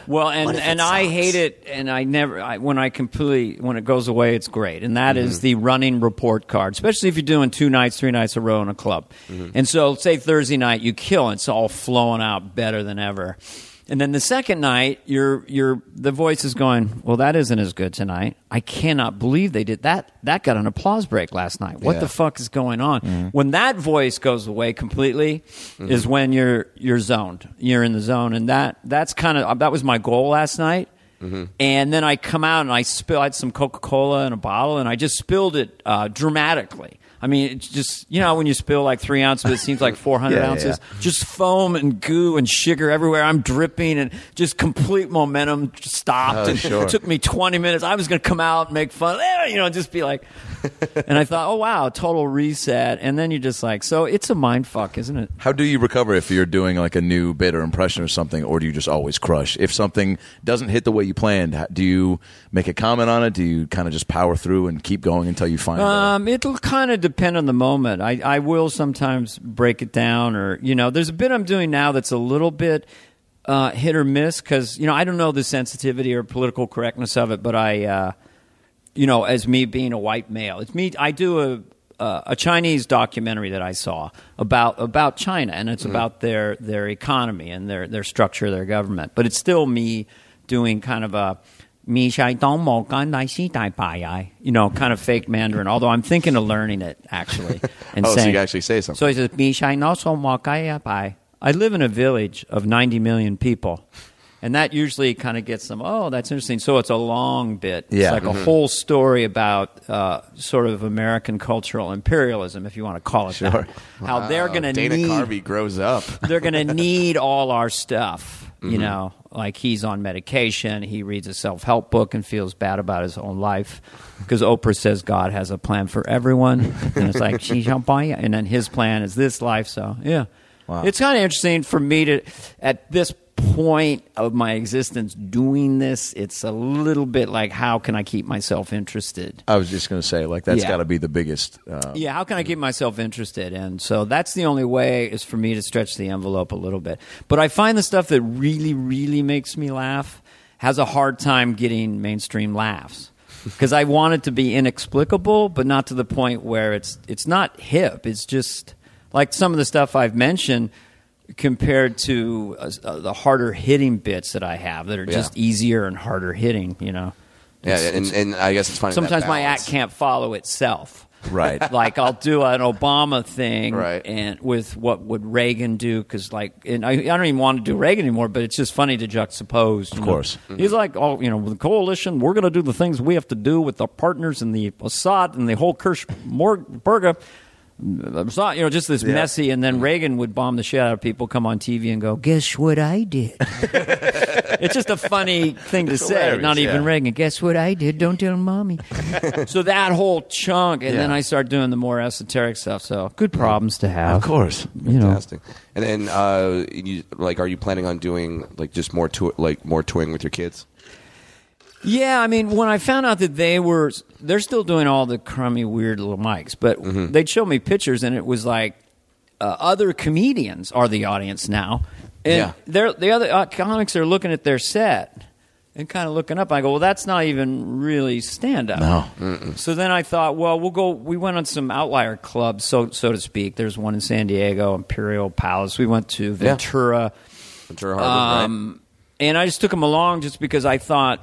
Well, and What if it and I hate it, and I never I, when I completely when it goes away, it's great, and that is Mm-hmm. the running report card, especially if you're doing two nights, three nights a row in a club. Mm-hmm. And so, say Thursday night, you kill, it, it's all flowing out better than ever. And then the second night, your your the voice is going, well, that isn't as good tonight. I cannot believe they did that. That got an applause break last night. What Yeah. the fuck is going on? Mm-hmm. When that voice goes away completely, mm-hmm. is when you're you're zoned. You're in the zone, and that that's kind of uh, that was my goal last night. Mm-hmm. And then I come out and I spill. I had some Coca Cola in a bottle, and I just spilled it uh, dramatically. I mean, it's just you know when you spill like three ounces, it seems like <laughs> four hundred Yeah, ounces. Just foam and goo and sugar everywhere. I'm dripping and just complete momentum stopped. Oh, and sure. It took me 20 minutes. I was going to come out and make fun, eh, you know, just be like. <laughs> and I thought, oh wow, total reset. And then you're just like, so it's a mind fuck, isn't it? How do you recover if you're doing like a new bit or impression or something, or do you just always crush? If something doesn't hit the way you planned, do you make a comment on it? Do you kind of just power through and keep going until you find? Um, it'll kind of depend on the moment. I, I will sometimes break it down, or you know, there's a bit I'm doing now that's a little bit uh, hit or miss because you know I don't know the sensitivity or political correctness of it, but I, uh, you know, as me being a white male, it's me. I do a uh, a Chinese documentary that I saw about about China, and it's about their their economy and their their structure, their government. But it's still me doing kind of a me shai dong mo gan dai xi dai bai ai, you know, kind of fake Mandarin. Although I'm thinking of learning it actually. <laughs> And Oh, so saying, you actually say something. So he says me shai no so mo gai ya bai. I live in a village of 90 million people. And that usually kind of gets them, oh, that's interesting. So it's a long bit. Yeah. It's like a whole story about uh, sort of American cultural imperialism, if you want to call it that. How they're going to need Dana need Carvey grows up. <laughs> they're going to need all our stuff. You Mm-hmm. know, like he's on medication, he reads a self help book and feels bad about his own life because Oprah says God has a plan for everyone, <laughs> and it's like she shall buy you, and then his plan is this life. So yeah, Wow. it's kind of interesting for me to at this point of my existence doing this, it's a little bit like how can I keep myself interested? I was just going to say, like, that's Yeah. got to be the biggest. Uh, Yeah, how can I keep myself interested? And so that's the only way is for me to stretch the envelope a little bit. But I find the stuff that really, really makes me laugh has a hard time getting mainstream laughs. <laughs> Because I want it to be inexplicable, but not to the point where it's it's not hip. It's just like some of the stuff I've mentioned compared to uh, uh, the harder hitting bits that I have that are Yeah. just easier and harder hitting. You know, Yeah, It's- and, and I guess it's funny. sometimes my act can't follow itself. Right. <laughs> like I'll do an Obama thing, Right. and with what would Reagan do? Because like, and I, I don't even want to do Reagan anymore, but it's just funny to juxtapose. know. course. he's like, oh, you know, with the coalition, we're going to do the things we have to do with our partners in the Assad and the whole Kirsch Morga. It's not, you know, just this messy, and then Reagan would bomb the shit out of people, come on TV and go, Guess what I did? <laughs> it's just a funny thing to say. Not even. Reagan. Guess what I did? Don't tell mommy. <laughs> So that whole chunk, and then I start doing the more esoteric stuff. So good problems to have. Of course. you know. And then, uh, you, like, are you planning on doing like just more tour, like more touring with your kids? Yeah, I mean, when I found out that they were, they're still doing all the crummy, weird little mics, but they'd show me pictures, and it was like uh, other comedians are the audience now, and Yeah. they're the other uh, comics are looking at their set and kind of looking up. I go, well, that's not even really stand up. No. So then I thought, well, we'll go. We went on some outlier clubs, so so to speak. There's one in San Diego, Imperial Palace. We went to Ventura. Ventura Harbor, Um, and I just took them along just because I thought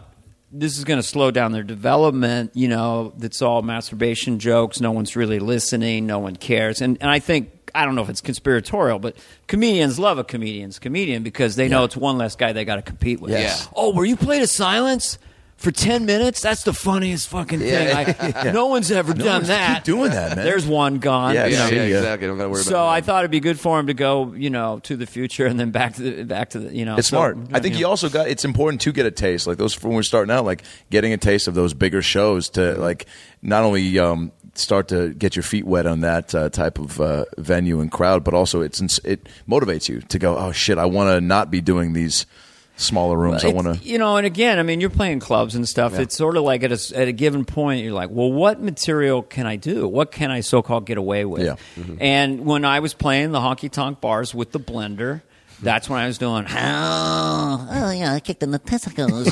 this is going to slow down their development. You know, it's all masturbation jokes. No one's really listening. No one cares. And and I think I don't know if it's conspiratorial, but comedians love a comedian's comedian because they know it's one less guy they got to compete with. Yes. Yeah. Oh, were you played a silence? For ten minutes, that's the funniest fucking thing. I, <laughs> No one's ever done one's that. keep doing that, man. There's one gone. Yeah, you know. yeah, See exactly. Don't gotta worry So about I thought it'd be good for him to go, you know, to the future and then back to the back to the, you know. It's so, smart. I think you you know. also got. It's important to get a taste like those when we're starting out, like getting a taste of those bigger shows to like not only um, start to get your feet wet on that uh, type of uh, venue and crowd, but also it's it motivates you to go. Oh shit! I want to not be doing these smaller rooms. I want to. you know, and again, I mean, you're playing clubs and stuff. It's sort of like at a, at a given point, you're like, well, what material can I do? What can I so called get away with? Yeah. And when I was playing the honky tonk bars with the blender, that's when I was doing, Oh, oh yeah, I kicked in the testicles.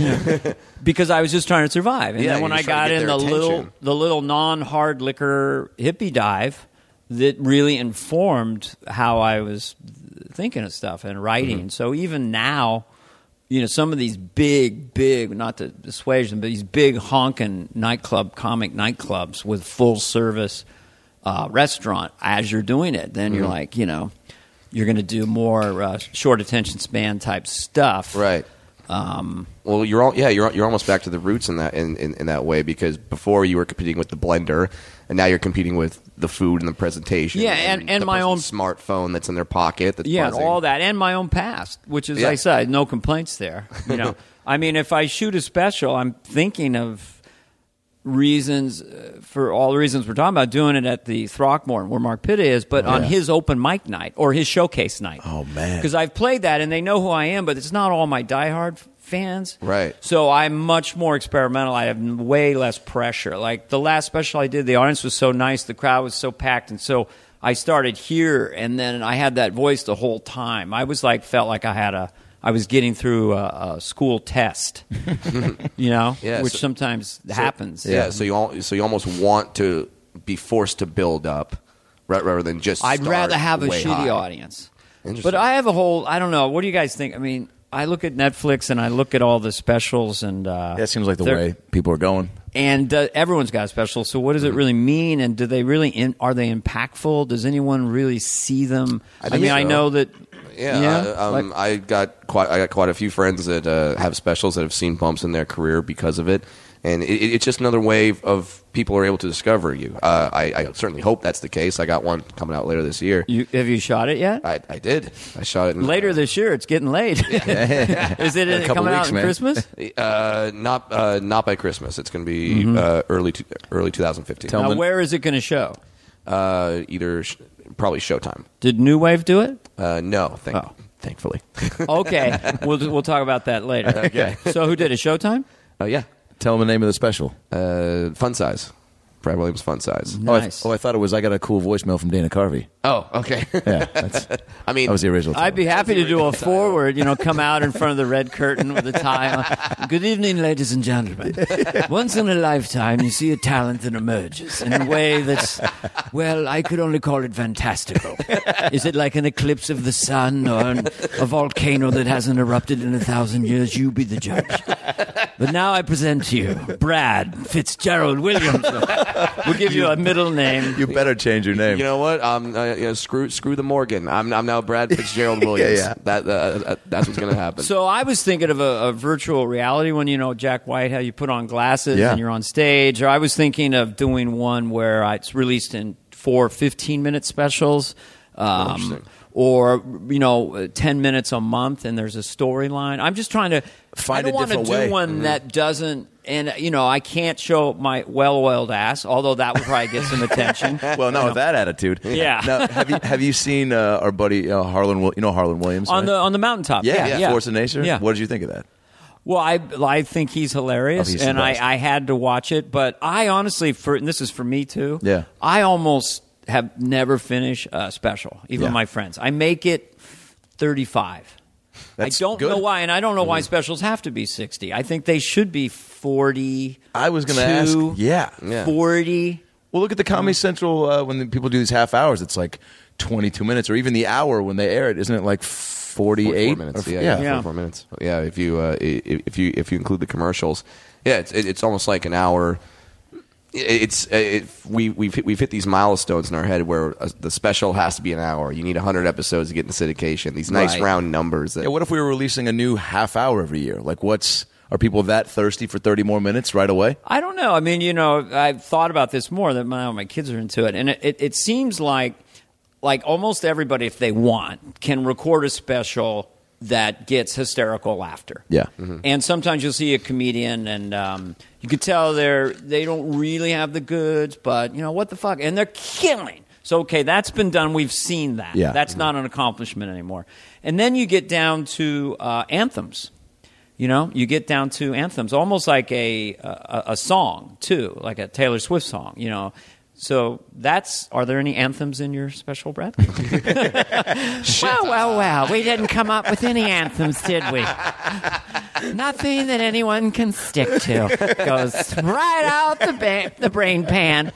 <laughs> because I was just trying to survive. And Yeah, then when I got in the their little the little non hard liquor hippie dive, that really informed how I was thinking of stuff and writing. Mm-hmm. So even now, you know, some of these big, big, not to dissuade them, but these big honking nightclub, comic nightclubs with full service uh, restaurant, as you're doing it, then Mm-hmm. you're like, you know, you're going to do more uh, short attention span type stuff. right. Um, Well, you're all yeah, you're you're almost back to the roots in that in, in, in that way because before you were competing with the blender, and now you're competing with the food and the presentation. Yeah, and- and the my own- smartphone that's in their pocket. That's yeah, buzzing. all that, and my own past, which is Yeah. I said, no complaints there. You know, <laughs> I mean, if I shoot a special, I'm thinking of reasons uh, for all the reasons we're talking about doing it at the Throckmorton where Mark Pitta is, but on his open mic night or his showcase night. Oh, man. because I've played that and they know who I am, but it's not all my diehard fans. Right. So I'm much more experimental. I have way less pressure. Like the last special I did, the audience was so nice, the crowd was so packed, and so I started here, and then I had that voice the whole time. I was like, felt like I had a, I was getting through a, a school test, <laughs> you know, Yeah, which so- sometimes happens. Yeah, so you all, so you almost want to be forced to build up, right, rather than just. I'd rather have a shitty high. audience. But I have a whole. I don't know. What do you guys think? I mean, I look at Netflix and I look at all the specials, and uh, That seems like the way people are going. And uh, everyone's got a special. So what does Mm-hmm. it really mean? And do they really in, are they impactful? Does anyone really see them? I, think mean, I know that. Yeah, uh, um, like- I got quite I got quite a few friends that uh, have specials that have seen bumps in their career because of it, and it, it's just another way of people are able to discover you. Uh, I, I certainly hope that's the case. I got one coming out later this year. you, have you shot it yet? I, I did. I shot it in, Later this year, it's getting late. <laughs> Is it A couple coming out weeks, on man. Christmas? Uh, not uh, not by Christmas. It's going to be uh, early to, early 2015. Tell now, them- where is it going to show? Uh, either sh- probably Showtime. Did New Wave do it? Uh, no, thank Oh. thankfully. Okay, <laughs> we'll we'll talk about that later. Okay. So who did it? Showtime. Uh, yeah, Tell them the name of the special. uh, fun size. Brad Williams, fun size. Oh I, oh, I thought it was I got a cool voicemail from Dana Carvey. Oh, okay. <laughs> Yeah, that's, I mean, that was the original. I'd be happy to do a forward, you know, come out in front of the red curtain with a tie on. Good evening, ladies and gentlemen. <laughs> Once in a lifetime, you see a talent that emerges in a way that's, well, I could only call it fantastical. Is it like an eclipse of the sun or an, a volcano that hasn't erupted in a thousand years? You be the judge. But now I present to you Brad Fitzgerald Williams. We'll give you a middle name. You better change your name. You know what? Um, uh, you know, screw screw the Morgan. I'm I'm now Brad <laughs> Fitzgerald Williams. yeah. yeah. That uh, uh, that's what's going to happen. So I was thinking of a, a virtual reality when you know Jack White, how you put on glasses Yeah. and you're on stage. Or I was thinking of doing one where I- it's released in four 15 minute specials. Um, or you know, uh, ten minutes a month, and there's a storyline. I'm just trying to Find I a don't want to different do way. one that doesn't, and you know, I can't show my well-oiled ass, although that would probably get some attention. <laughs> well, no, with that attitude. Yeah. Now, have you have you seen uh, our buddy uh, Harland? You know Harland Williams on right? the on the mountaintop. yeah, yeah, Force of Nature. Yeah. What did you think of that? Well, I I think he's hilarious, Oh, he's and I. I had to watch it. But I honestly, for and this is for me too. Yeah. I almost have never finished a special, even Yeah. my friends. I make it thirty five. That's I don't good. know why, and I don't know why specials have to be sixty. I think they should be forty. I was going to ask. Yeah. Yeah. forty. Well, look at the Comedy Central uh, when the people do these half hours. It's like twenty-two minutes, or even the hour when they air it. Isn't it like 44 forty-eight minutes. Or- yeah, yeah. yeah, Yeah. 44 minutes. Yeah, if you uh, if you if you include the commercials, yeah, it's it's almost like an hour. It- It's it, we we've hit, we've hit these milestones in our head where uh, the special has to be an hour. You need 100 episodes to get into syndication. These nice Right. round numbers. That Yeah, what if we were releasing a new half hour every year? Like, what's are people that thirsty for thirty more minutes right away? I don't know. I mean, you know, I've thought about this more. That my, my kids are into it, and it, it, it seems like like almost everybody, if they want, can record a special that gets hysterical laughter. Yeah. And sometimes you'll see a comedian, and um, you could tell they're they don't really have the goods, but you know what the fuck, and they're killing. So okay, that's been done. We've seen that. Yeah. That's not an accomplishment anymore. And then you get down to uh, anthems. You know, you get down to anthems, almost like a, a a song too, like a Taylor Swift song. You know, so that's. Are there any anthems in your special, Brad? <laughs> wow, wow, wow! We didn't come up with any anthems, did we? Nothing that anyone can stick to goes right out the ba- the brain pan.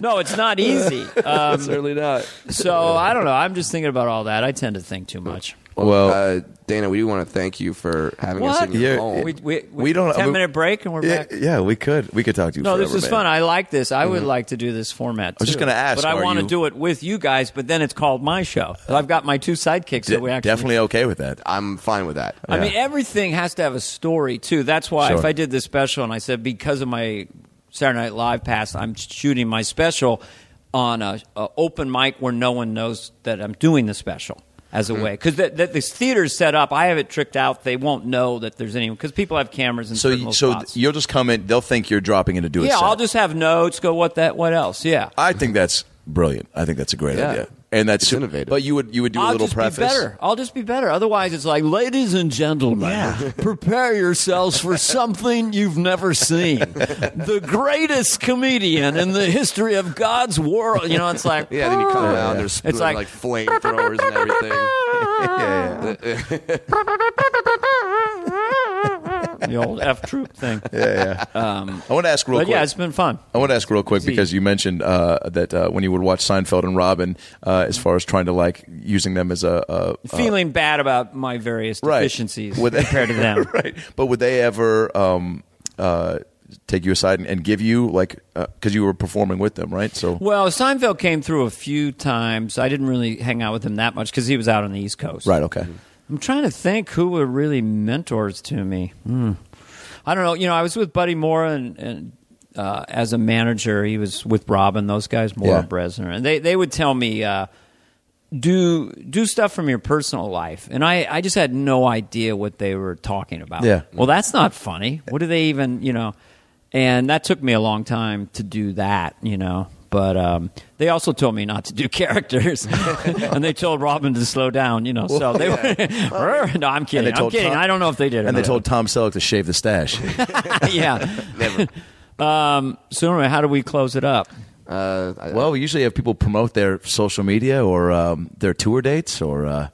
No, it's not easy. Um, <laughs> certainly not. so I don't know. I'm just thinking about all that. I tend to think too much. Well- uh, Dana, we do want to thank you for having us in your Yeah, home. We, we, We don't- Ten we- minute break and we're Yeah, back. yeah, we could we could talk to you. No, this is man. fun. I like this. I would like to do this format. was just gonna ask, but I want to do it with you guys. But then it's called my show. So I've got my two sidekicks De- that we actually definitely okay with that. I'm fine with that. I Yeah. mean, everything has to have a story too. That's why Sure. if I did this special and I said because of my Saturday Night Live pass, I'm shooting my special on a, a open mic where no one knows that I'm doing the special as a mm-hmm. way because the, the, this theater's set up. I have it tricked out. They won't know that there's anyone because people have cameras and So little so spots. you'll just come in. They'll think you're dropping in to do a yeah. I'll just have notes. Go what that? What else? Yeah. I think that's brilliant. I think that's a great Yeah. idea. And that's It's innovative. But you would you would do a I'll little just preface. be better. I'll just be better. Otherwise, it's like, ladies and gentlemen, <laughs> prepare yourselves for something you've never seen. The greatest comedian in the history of God's world. You know, it's like, <laughs> Yeah, then you come around. There's It's like- like, flamethrowers and everything. <laughs> the old F troop thing. <laughs> Yeah, yeah. Um, I want to ask real but quick. yeah, it's been fun. I want to ask real quick because you mentioned uh, that uh, when you would watch Seinfeld and Robin, uh, as far as trying to like using them as a, a Feeling bad about my various right. deficiencies Would they- compared to them. <laughs> right? But would they ever um, uh, take you aside and, and give you like because you were performing with them, right? So Well, Seinfeld came through a few times. I didn't really hang out with him that much because he was out on the East Coast. right, okay. I'm trying to think who were really mentors to me. Hmm. I don't know. You know, I was with Buddy Morra and, and uh, as a manager, he was with Robin. Those guys, Morra, Yeah. Brezner, and they they would tell me uh, do do stuff from your personal life, and I I just had no idea what they were talking about. Yeah. Well, that's not funny. What do they even you know? And that took me a long time to do that. You know. But um, they also told me not to do <laughs> characters, <laughs> and they told Robin to slow down. You know, so they were. <laughs> no, I'm kidding. they I'm kidding. Tom- I don't know if they did. or And they not. told Tom Selleck to shave the stash. yeah. Um, so anyway, how do we close it up? Uh, I- well, we usually have people promote their social media or um, their tour dates or uh,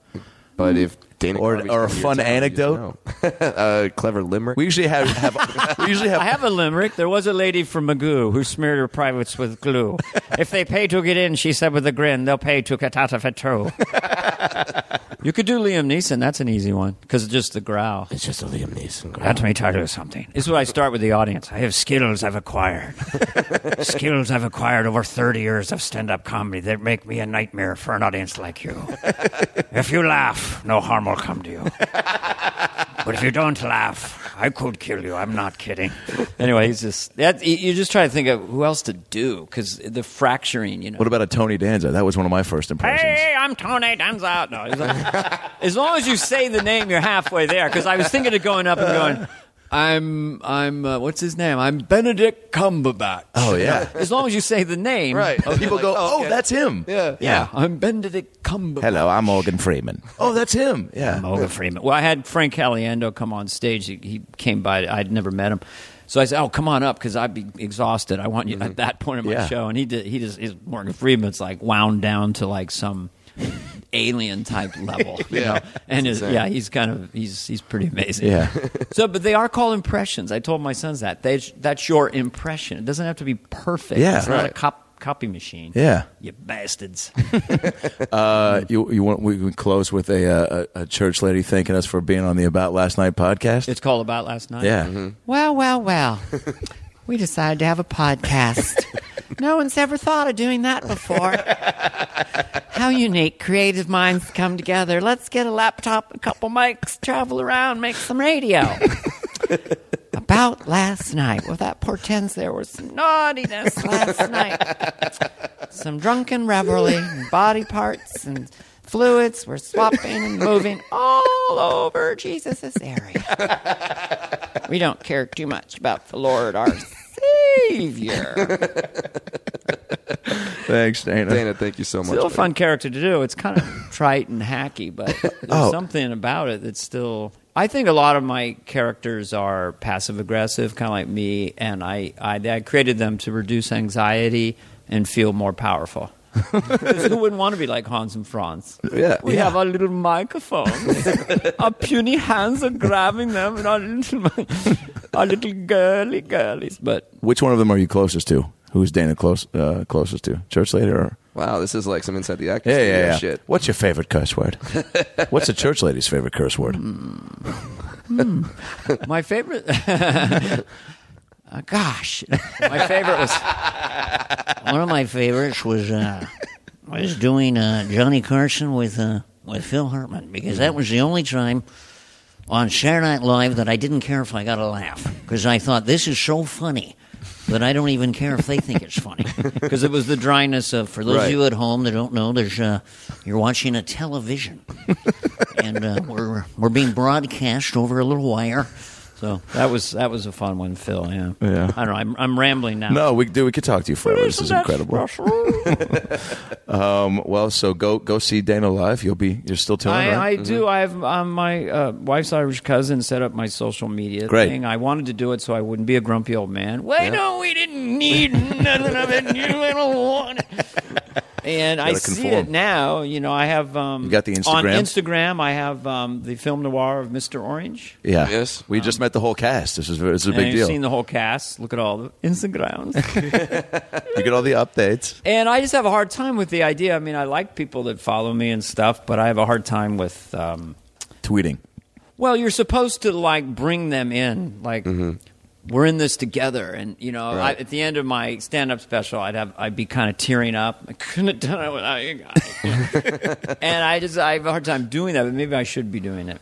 but if Dana Or- or a fun your town, you just anecdote? know. <laughs> uh, clever limerick. we usually have, have we usually have <laughs> I have a limerick. There was a lady from Magoo who smeared her privates with glue. <laughs> if they pay to get in, she said with a grin, they'll pay to get out of it too. You could do Liam Neeson. That's an easy one because it's just the growl. It's just a Liam Neeson. Growl. Let me tell you something. This is what I start with the audience. I have skills I've acquired. <laughs> skills I've acquired over 30 years of stand up comedy that make me a nightmare for an audience like you. <laughs> if you laugh, no harm will come to you. But if you don't laugh, I could kill you. I'm not kidding. <laughs> Anyway, he's just that. You you just try to think of who else to do because the fracturing, you know. What about a Tony Danza? That was one of my first impressions. Hey, I'm Tony Danza. No, it's like- <laughs> as long as you say the name, you're halfway there. Because I was thinking of going up and going, I'm, I'm, uh, what's his name? I'm Benedict Cumberbatch. Oh yeah. <laughs> As long as you say the name, Right. okay, People like, go, oh, "Oh, okay. that's him." yeah. yeah, I'm Benedict Cumberbatch. Hello, I'm Morgan Freeman. <laughs> Oh, that's him. Yeah. Morgan Freeman. Well, I had Frank Caliendo come on stage. He, he came by. I'd never met him. So I said, "Oh, come on up because I'd be exhausted. I want you at that point in my Yeah. show." And he did. He just his Morgan Freeman's like wound down to like some alien type level, you Yeah. know. And his, yeah, he's kind of he's he's pretty amazing. Yeah. <laughs> So, but they are called impressions. I told my sons that they, that's your impression. It doesn't have to be perfect. Yeah. it's not a cop, copy machine. Yeah. you bastards. <laughs> Uh, you you want we can close with a, uh, a a church lady thanking us for being on the About Last Night podcast. it's called about last night. yeah. Well, well, well. <laughs> we decided to have a podcast. no one's ever thought of doing that before. How unique. Creative minds come together. Let's get a laptop, a couple mics, travel around, make some radio. About last night. Well, that portends there was some naughtiness last night. Some drunken revelry, and body parts and fluids were swapping and moving all over Jesus' area. We don't care too much about the Lord, our Savior. <laughs> Thanks, Dana. Dana, thank you so much. Still a buddy. fun character to do. It's kind of <laughs> trite and hacky, but there's Oh. something about it that's still. I think a lot of my characters are passive aggressive, kind of like me, and I, I, I created them to reduce anxiety and feel more powerful. 'Cause who wouldn't want to be like Hans and Franz? Yeah. We Yeah. have our little microphones. <laughs> our puny hands are grabbing them, and our little, our little girly girlies. But Which one of them are you closest to? Who's Dana close uh, closest to? Church lady or? Wow, this is like some inside the actor Yeah, yeah, yeah. shit. What's your favorite curse word? <laughs> What's the church lady's favorite curse word? my favorite. <laughs> Uh, gosh, my favorite was <laughs> One of my favorites was uh, was doing uh, Johnny Carson with uh, with Phil Hartman because that was the only time on Saturday Night Live that I didn't care if I got a laugh because I thought this is so funny that I don't even care if they think it's funny. because it was the dryness of For those Right. of you at home that don't know, there's uh, you're watching a television, and uh, we're we're being broadcast over a little wire. So that was that was a fun one, Phil. Yeah, Yeah. I don't know. I'm, I'm rambling now. No, we do. We could talk to you forever. This is incredible. <laughs> Um, well, so go go see Dana live. You'll be. You're still touring, I, right? I do. I have um, my uh, wife's Irish cousin set up my social media Great. thing. I wanted to do it so I wouldn't be a grumpy old man. Why no, we didn't need nothing of it. You don't want it. And I Gotta see it now. You know, I have um, You got the on Instagram? Instagram. I have um, the film noir of Mr. Orange. yeah. Yes. We just met the whole cast. This is this is a And big you've deal. seen the whole cast. Look at all the Instagrams. <laughs> you get all the updates. And I just have a hard time with the idea. I mean, I like people that follow me and stuff, but I have a hard time with. Um, Tweeting. well, you're supposed to like bring them in, like we're in this together, and you know, I, at the end of my stand-up special, I'd have I'd be kind of tearing up. I couldn't have done it without you guys, <laughs> and I just I have a hard time doing that. But maybe I should be doing it.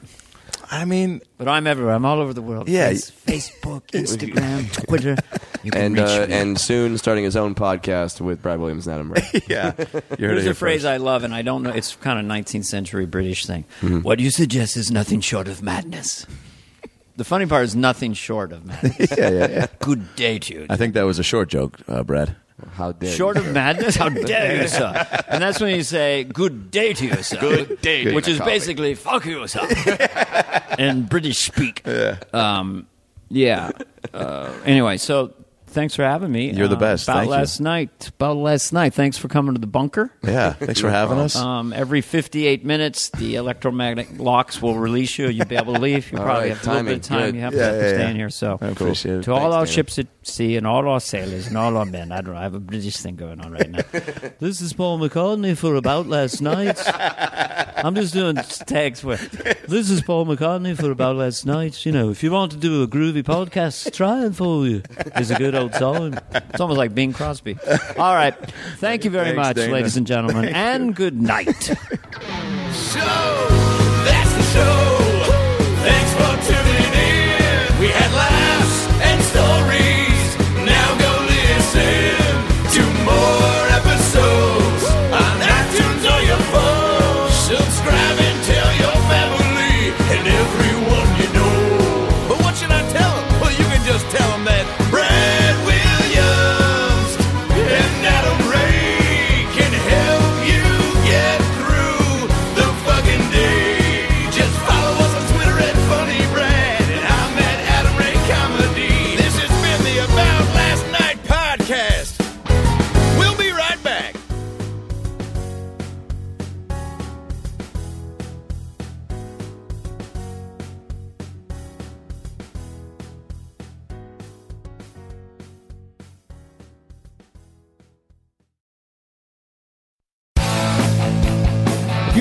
I mean, But I'm everywhere. I'm all over the world. Yeah. Face- Facebook, <laughs> Instagram, <laughs> Twitter. You can And reach uh, me. and soon starting his own podcast with Brad Williams and Adam Ray. <laughs> yeah. You heard it Here's here a phrase first. I love, and I don't know. It's kind of 19th century British thing. Mm-hmm. What you suggest is nothing short of madness. The funny part is nothing short of madness. yeah, yeah, yeah. Good day to you. I think that was a short joke, uh, Brad. How dare you? Short you? of madness, how dare you, sir? And that's when you say "good day" to you, sir. Good day, which Dana is Carvey. basically "fuck you, sir," <laughs> in British speak. Yeah. Um, yeah. Uh, anyway, so thanks for having me. You're the Uh, best. About Thank you. last night. About last night. Thanks for coming to the bunker. Yeah, thanks for having us. Um, every 58 minutes, the electromagnetic locks will release you. You'll be able to leave. You All probably right, have a little bit of time. Good. You have Yeah, to, yeah, stay yeah. in here. So, I appreciate it. to all Thanks, our Dana. ships at sea and all our sailors and all our men, I don't know. I have a British thing going on right now. <laughs> this is Paul McCartney for About Last Night. I'm just doing <laughs> tags where <laughs> this is Paul McCartney for About Last Night. You know, if you want to do a groovy podcast, try and for you. It's a good old song. It's almost like Bing Crosby. All right. Thank you very Thanks, much, Dana. ladies and gentlemen, and good night. So that's the show. Thanks for tuning in. We had laughs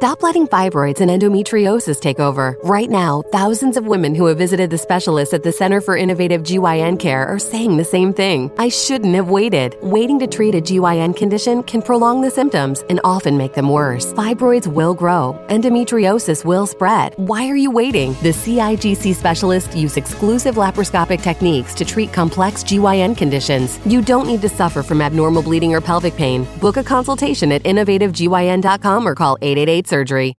Stop letting fibroids and endometriosis take over. Right now, thousands of women who have visited the specialists at the Center for Innovative GYN Care are saying the same thing. I shouldn't have waited. Waiting to treat a GYN condition can prolong the symptoms and often make them worse. Fibroids will grow, endometriosis will spread. Why are you waiting? The CIGC specialists use exclusive laparoscopic techniques to treat complex GYN conditions. You don't need to suffer from abnormal bleeding or pelvic pain. Book a consultation at innovativegyn.com or call 888 surgery.